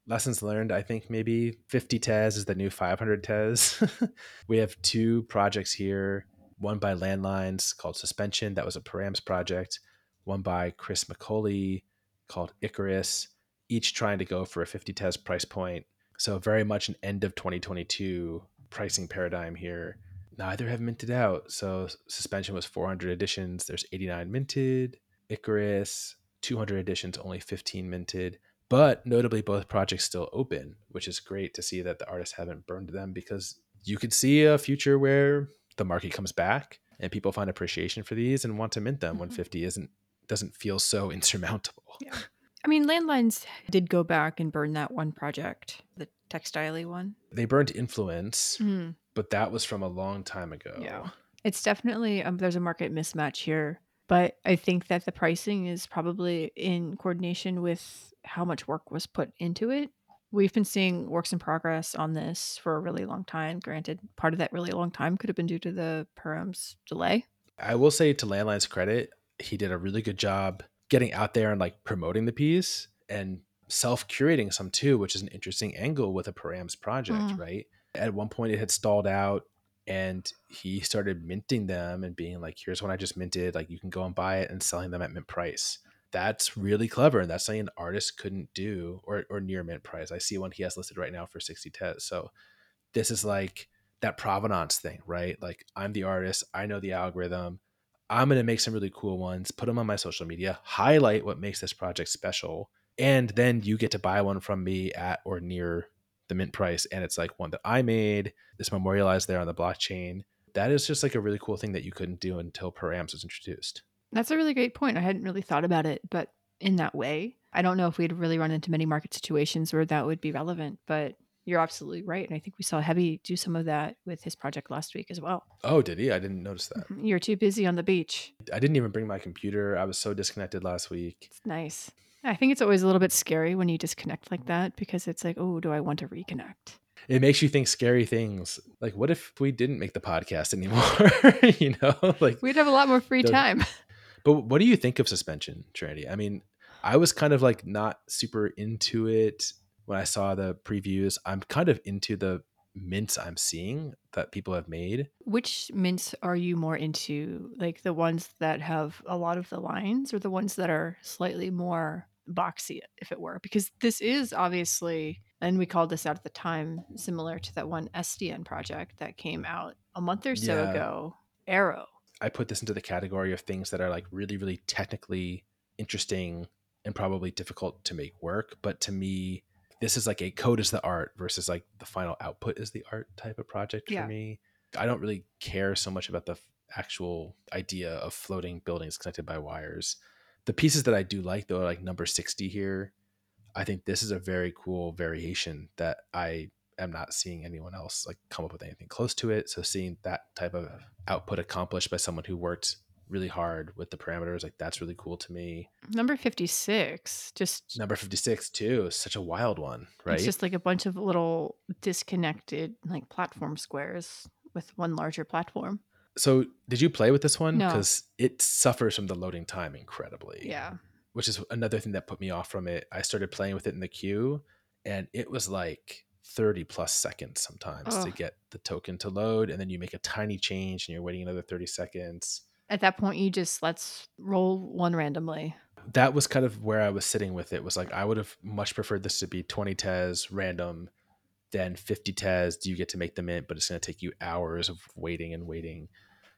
[SPEAKER 1] Lessons learned. I think maybe 50 TES is the new 500 TES. we have two projects here. One by Landlines called Suspension. That was a Params project. One by Chris McCully called Icarus. Each trying to go for a 50 tes price point. So very much an end of 2022 pricing paradigm here. Neither have minted out. So Suspension was 400 editions. There's 89 minted. Icarus 200 editions, only 15 minted. But notably, both projects still open, which is great to see that the artists haven't burned them because you could see a future where the market comes back and people find appreciation for these and want to mint them when
[SPEAKER 2] Mhm.
[SPEAKER 1] 50 isn't doesn't feel so insurmountable.
[SPEAKER 2] Yeah. I mean, Landlines did go back and burn that one project, the textile one.
[SPEAKER 1] They burned influence,
[SPEAKER 2] Mm,
[SPEAKER 1] but that was from a long time ago.
[SPEAKER 2] Yeah. It's definitely, um, there's a market mismatch here. But I think that the pricing is probably in coordination with how much work was put into it. We've been seeing works in progress on this for a really long time. Granted, part of that really long time could have been due to the Param's delay.
[SPEAKER 1] I will say to Landline's credit, he did a really good job getting out there and like promoting the piece and self curating some too, which is an interesting angle with a Params project,
[SPEAKER 2] Mhm.
[SPEAKER 1] right? At one point, it had stalled out and he started minting them and being like, here's one I just minted. Like, you can go and buy it and selling them at mint price. That's really clever. And that's something an artist couldn't do or, or near mint price. I see one he has listed right now for 60 Tez. So this is like that provenance thing, right? Like I'm the artist, I know the algorithm. I'm going to make some really cool ones, put them on my social media, highlight what makes this project special, and then you get to buy one from me at or near the mint price and it's like one that I made, it's memorialized there on the blockchain. That is just like a really cool thing that you couldn't do until Params was introduced.
[SPEAKER 2] That's a really great point. I hadn't really thought about it, but in that way, I don't know if we'd really run into many market situations where that would be relevant, but you're absolutely right. And I think we saw Heavy do some of that with his project last week as well.
[SPEAKER 1] Oh, did he? I didn't notice that.
[SPEAKER 2] Mhm. You're too busy on the beach.
[SPEAKER 1] I didn't even bring my computer. I was so disconnected last week.
[SPEAKER 2] It's nice. I think it's always a little bit scary when you disconnect like that because it's like, oh, do I want to reconnect?
[SPEAKER 1] It makes you think scary things. Like, what if we didn't make the podcast anymore? you know, like,
[SPEAKER 2] We'd have a lot more free
[SPEAKER 1] Don't-
[SPEAKER 2] time.
[SPEAKER 1] but what do you think of suspension, Trinity? I mean, I was kind of like not super into it when I saw the previews. I'm kind of into the mints I'm seeing that people have made.
[SPEAKER 2] Which mints are you more into? Like the ones that have a lot of the lines or the ones that are slightly more boxy, if it were? Because this is obviously, and we called this out at the time, similar to that one SDN project that came out a month or so
[SPEAKER 1] Yeah.
[SPEAKER 2] ago, Arrow.
[SPEAKER 1] I put this into the category of things that are like really, really technically interesting and probably difficult to make work. But to me, this is like a code is the art versus like the final output is the art type of project
[SPEAKER 2] Yeah.
[SPEAKER 1] for me. I don't really care so much about the f- actual idea of floating buildings connected by wires. The pieces that I do like though are like number 60 here. I think this is a very cool variation that I am not seeing anyone else like come up with anything close to it. So seeing that type of output accomplished by someone who worked really hard with the parameters, like that's really cool to me.
[SPEAKER 2] Number 56, just
[SPEAKER 1] Number 56 too is such a wild one, right?
[SPEAKER 2] It's just like a bunch of little disconnected like platform squares with one larger platform.
[SPEAKER 1] so did you play with this one?
[SPEAKER 2] No.
[SPEAKER 1] Because it suffers from the loading time incredibly.
[SPEAKER 2] Yeah.
[SPEAKER 1] Which is another thing that put me off from it. I started playing with it in the queue and it was like 30 plus seconds sometimes to get the token to load. And then you make a tiny change and you're waiting another 30 seconds.
[SPEAKER 2] At that point, you just let's roll one randomly.
[SPEAKER 1] that was kind of where I was sitting with it. Was like I would have much preferred this to be 20 tes random than 50 tes. Do you get to make the mint, but it's going to take you hours of waiting and waiting.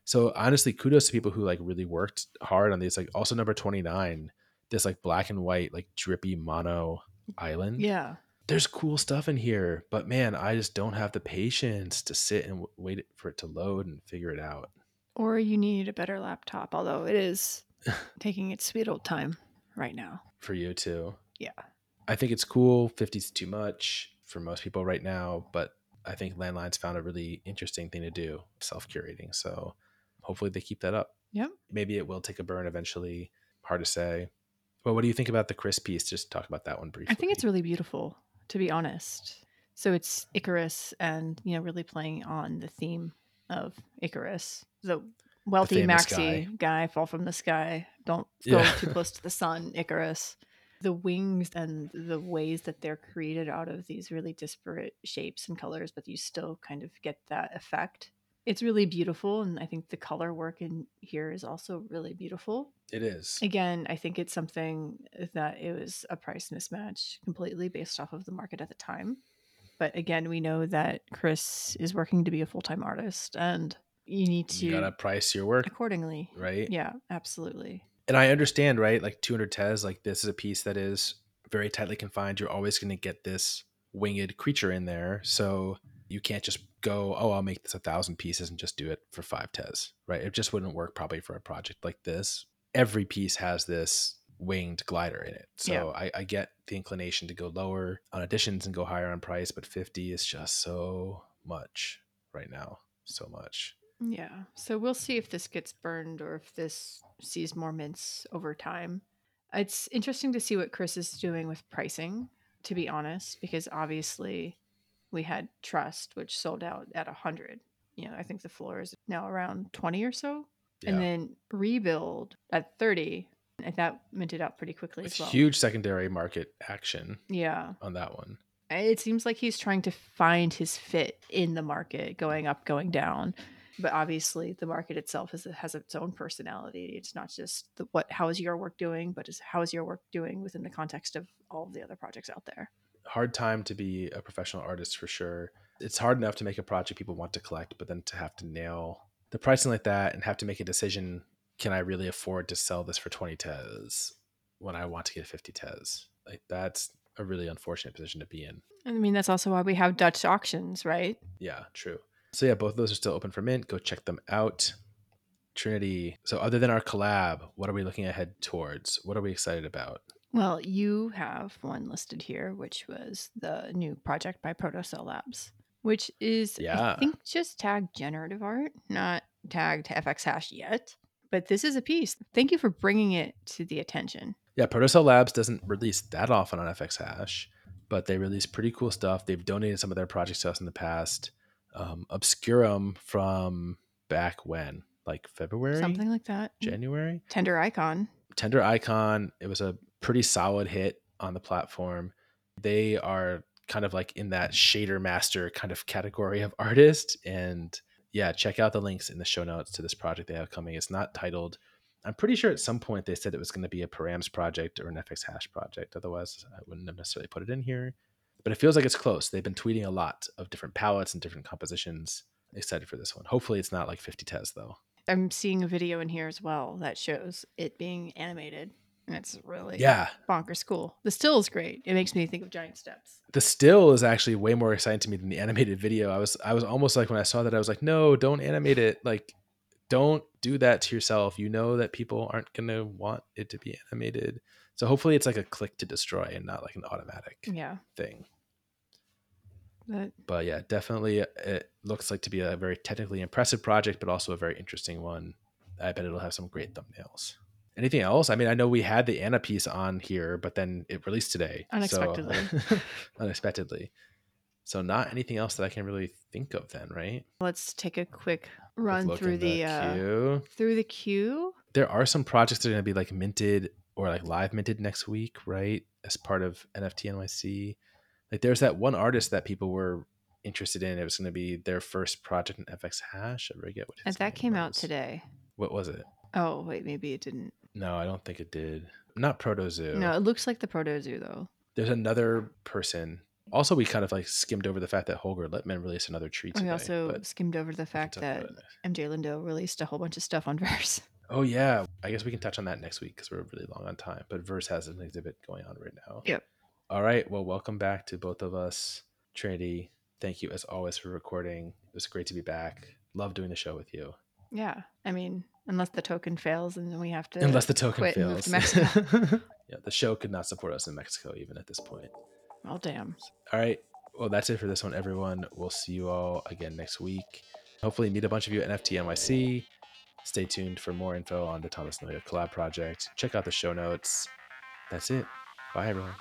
[SPEAKER 1] So honestly, kudos to people who like really worked hard on these. Like also number 29, this like black and white like drippy mono island.
[SPEAKER 2] Yeah.
[SPEAKER 1] There's cool stuff in here, but man, I just don't have the patience to sit and w- wait for it to load and figure it out.
[SPEAKER 2] Or you need a better laptop, although it is taking its sweet old time right now.
[SPEAKER 1] For you too.
[SPEAKER 2] Yeah.
[SPEAKER 1] I think it's cool. 50 is too much for most people right now, but I think Landline's found a really interesting thing to do, self curating. So hopefully they keep that up.
[SPEAKER 2] Yep.
[SPEAKER 1] Maybe it will take a burn eventually. Hard to say. But what do you think about the Chris piece? Just talk about that one briefly.
[SPEAKER 2] I think it's really beautiful, to be honest. So it's Icarus and, you know, really playing on the theme of Icarus. The wealthy
[SPEAKER 1] famous
[SPEAKER 2] maxi guy. fall from the sky. Don't
[SPEAKER 1] Yeah.
[SPEAKER 2] go too close to the sun, Icarus. The wings and the ways that they're created out of these really disparate shapes and colors, but you still kind of get that effect. It's really beautiful. And I think the color work in here is also really beautiful
[SPEAKER 1] it is.
[SPEAKER 2] again i think it's something that it was a price mismatch completely based off of the market at the time but again we know that chris is working to be a full-time artist and you need to
[SPEAKER 1] You gotta price your work,
[SPEAKER 2] accordingly
[SPEAKER 1] right?
[SPEAKER 2] yeah absolutely
[SPEAKER 1] And I understand, right? Like 200 tes, like this is a piece that is very tightly confined. You're always going to get this winged creature in there. So you can't just go, oh, I'll make this a thousand pieces and just do it for five tes, right? It just wouldn't work probably for a project like this. Every piece has this winged glider in it. So
[SPEAKER 2] Yeah.
[SPEAKER 1] I, I get the inclination to go lower on additions and go higher on price, but 50 is just so much right now. So much.
[SPEAKER 2] yeah so we'll see if this gets burned or if this sees more mints over time it's interesting to see what chris is doing with pricing to be honest because obviously we had trust which sold out at 100 you know i think the floor is now around 20 or so
[SPEAKER 1] Yeah.
[SPEAKER 2] and then rebuild at 30 and that minted out pretty quickly
[SPEAKER 1] With
[SPEAKER 2] as well.
[SPEAKER 1] huge secondary market action
[SPEAKER 2] yeah.
[SPEAKER 1] on that one.
[SPEAKER 2] it seems like he's trying to find his fit in the market going up going down. But obviously the market itself is, has its own personality. It's not just the, what how is your work doing but is how is your work doing within the context of all of the other projects out there?
[SPEAKER 1] Hard time to be a professional artist for sure. It's hard enough to make a project people want to collect, but then to have to nail the pricing like that and have to make a decision can I really afford to sell this for 20 tes when I want to get 50 tes? Like that's a really unfortunate position to be in.
[SPEAKER 2] I mean, that's also why we have Dutch auctions, right?
[SPEAKER 1] Yeah, true. So yeah, both of those are still open for mint. Go check them out. Trinity. So other than our collab, what are we looking ahead towards? What are we excited about?
[SPEAKER 2] Well, you have one listed here, which was the new project by Protocell Labs, which is
[SPEAKER 1] Yeah.
[SPEAKER 2] I think just tagged generative art, not tagged FX hash yet. But this is a piece. Thank you for bringing it to the attention.
[SPEAKER 1] Yeah, Protocell Labs doesn't release that often on FX Hash, but they release pretty cool stuff. They've donated some of their projects to us in the past. Um, Obscurum from back when, like February,
[SPEAKER 2] Something like that.
[SPEAKER 1] January.
[SPEAKER 2] Tender icon.
[SPEAKER 1] Tender Icon. It was a pretty solid hit on the platform. They are kind of like in that shader master kind of category of artist. And yeah, check out the links in the show notes to this project they have coming. It's not titled. I'm pretty sure at some point they said it was going to be a params project or an FX hash project. Otherwise, I wouldn't have necessarily put it in here. But it feels like it's close. They've been tweeting a lot of different palettes and different compositions. Excited for this one. Hopefully, it's not like 50 tes though.
[SPEAKER 2] I'm seeing a video in here as well that shows it being animated. It's really
[SPEAKER 1] Yeah,
[SPEAKER 2] bonkers cool. The still is great. It makes me think of Giant Steps.
[SPEAKER 1] the still is actually way more exciting to me than the animated video. I was I was almost like when I saw that I was like, no, don't animate it. Like, don't do that to yourself. You know that people aren't gonna want it to be animated. So hopefully it's like a click to destroy and not like an automatic
[SPEAKER 2] Yeah.
[SPEAKER 1] thing.
[SPEAKER 2] But
[SPEAKER 1] But yeah, definitely uh, it looks like to be a very technically impressive project, but also a very interesting one. I bet it'll have some great thumbnails. Anything else? I mean, I know we had the Anna piece on here, but then it released today. so-
[SPEAKER 2] Unexpectedly.
[SPEAKER 1] unexpectedly. So not anything else that I can really think of then, right?
[SPEAKER 2] let's take a quick run through
[SPEAKER 1] in
[SPEAKER 2] the, uh,
[SPEAKER 1] queue.
[SPEAKER 2] through the queue.
[SPEAKER 1] There are some projects that are going to be like minted or like live minted next week, right? As part of NFT NYC. Like there's that one artist that people were interested in. It was going to be their first project in FX Hash. I forget what
[SPEAKER 2] that came out today.
[SPEAKER 1] What was it?
[SPEAKER 2] Oh, wait, maybe it didn't.
[SPEAKER 1] No, I don't think it did. Not Protozoo.
[SPEAKER 2] No, it looks like the Proto Zoo though.
[SPEAKER 1] There's another person. Also, we kind of like skimmed over the fact that Holger Lippmann released another tree today.
[SPEAKER 2] we also skimmed over the fact that. MJ Lindo released a whole bunch of stuff on Verse.
[SPEAKER 1] Oh yeah, I guess we can touch on that next week because we're really long on time. But Verse has an exhibit going on right now.
[SPEAKER 2] Yep.
[SPEAKER 1] All right. Well, welcome back to both of us, Trinity. Thank you as always for recording. It was great to be back. Love doing the show with you.
[SPEAKER 2] Yeah, I mean, unless the token fails and then we have to.
[SPEAKER 1] Unless the token fails.
[SPEAKER 2] to
[SPEAKER 1] yeah, the show could not support us in Mexico even at this point.
[SPEAKER 2] well, damn.
[SPEAKER 1] All right. Well, that's it for this one, everyone. We'll see you all again next week. Hopefully, meet a bunch of you at NFT NYC. Stay tuned for more info on the Thomas Noya collab project. Check out the show notes. That's it. Bye, everyone.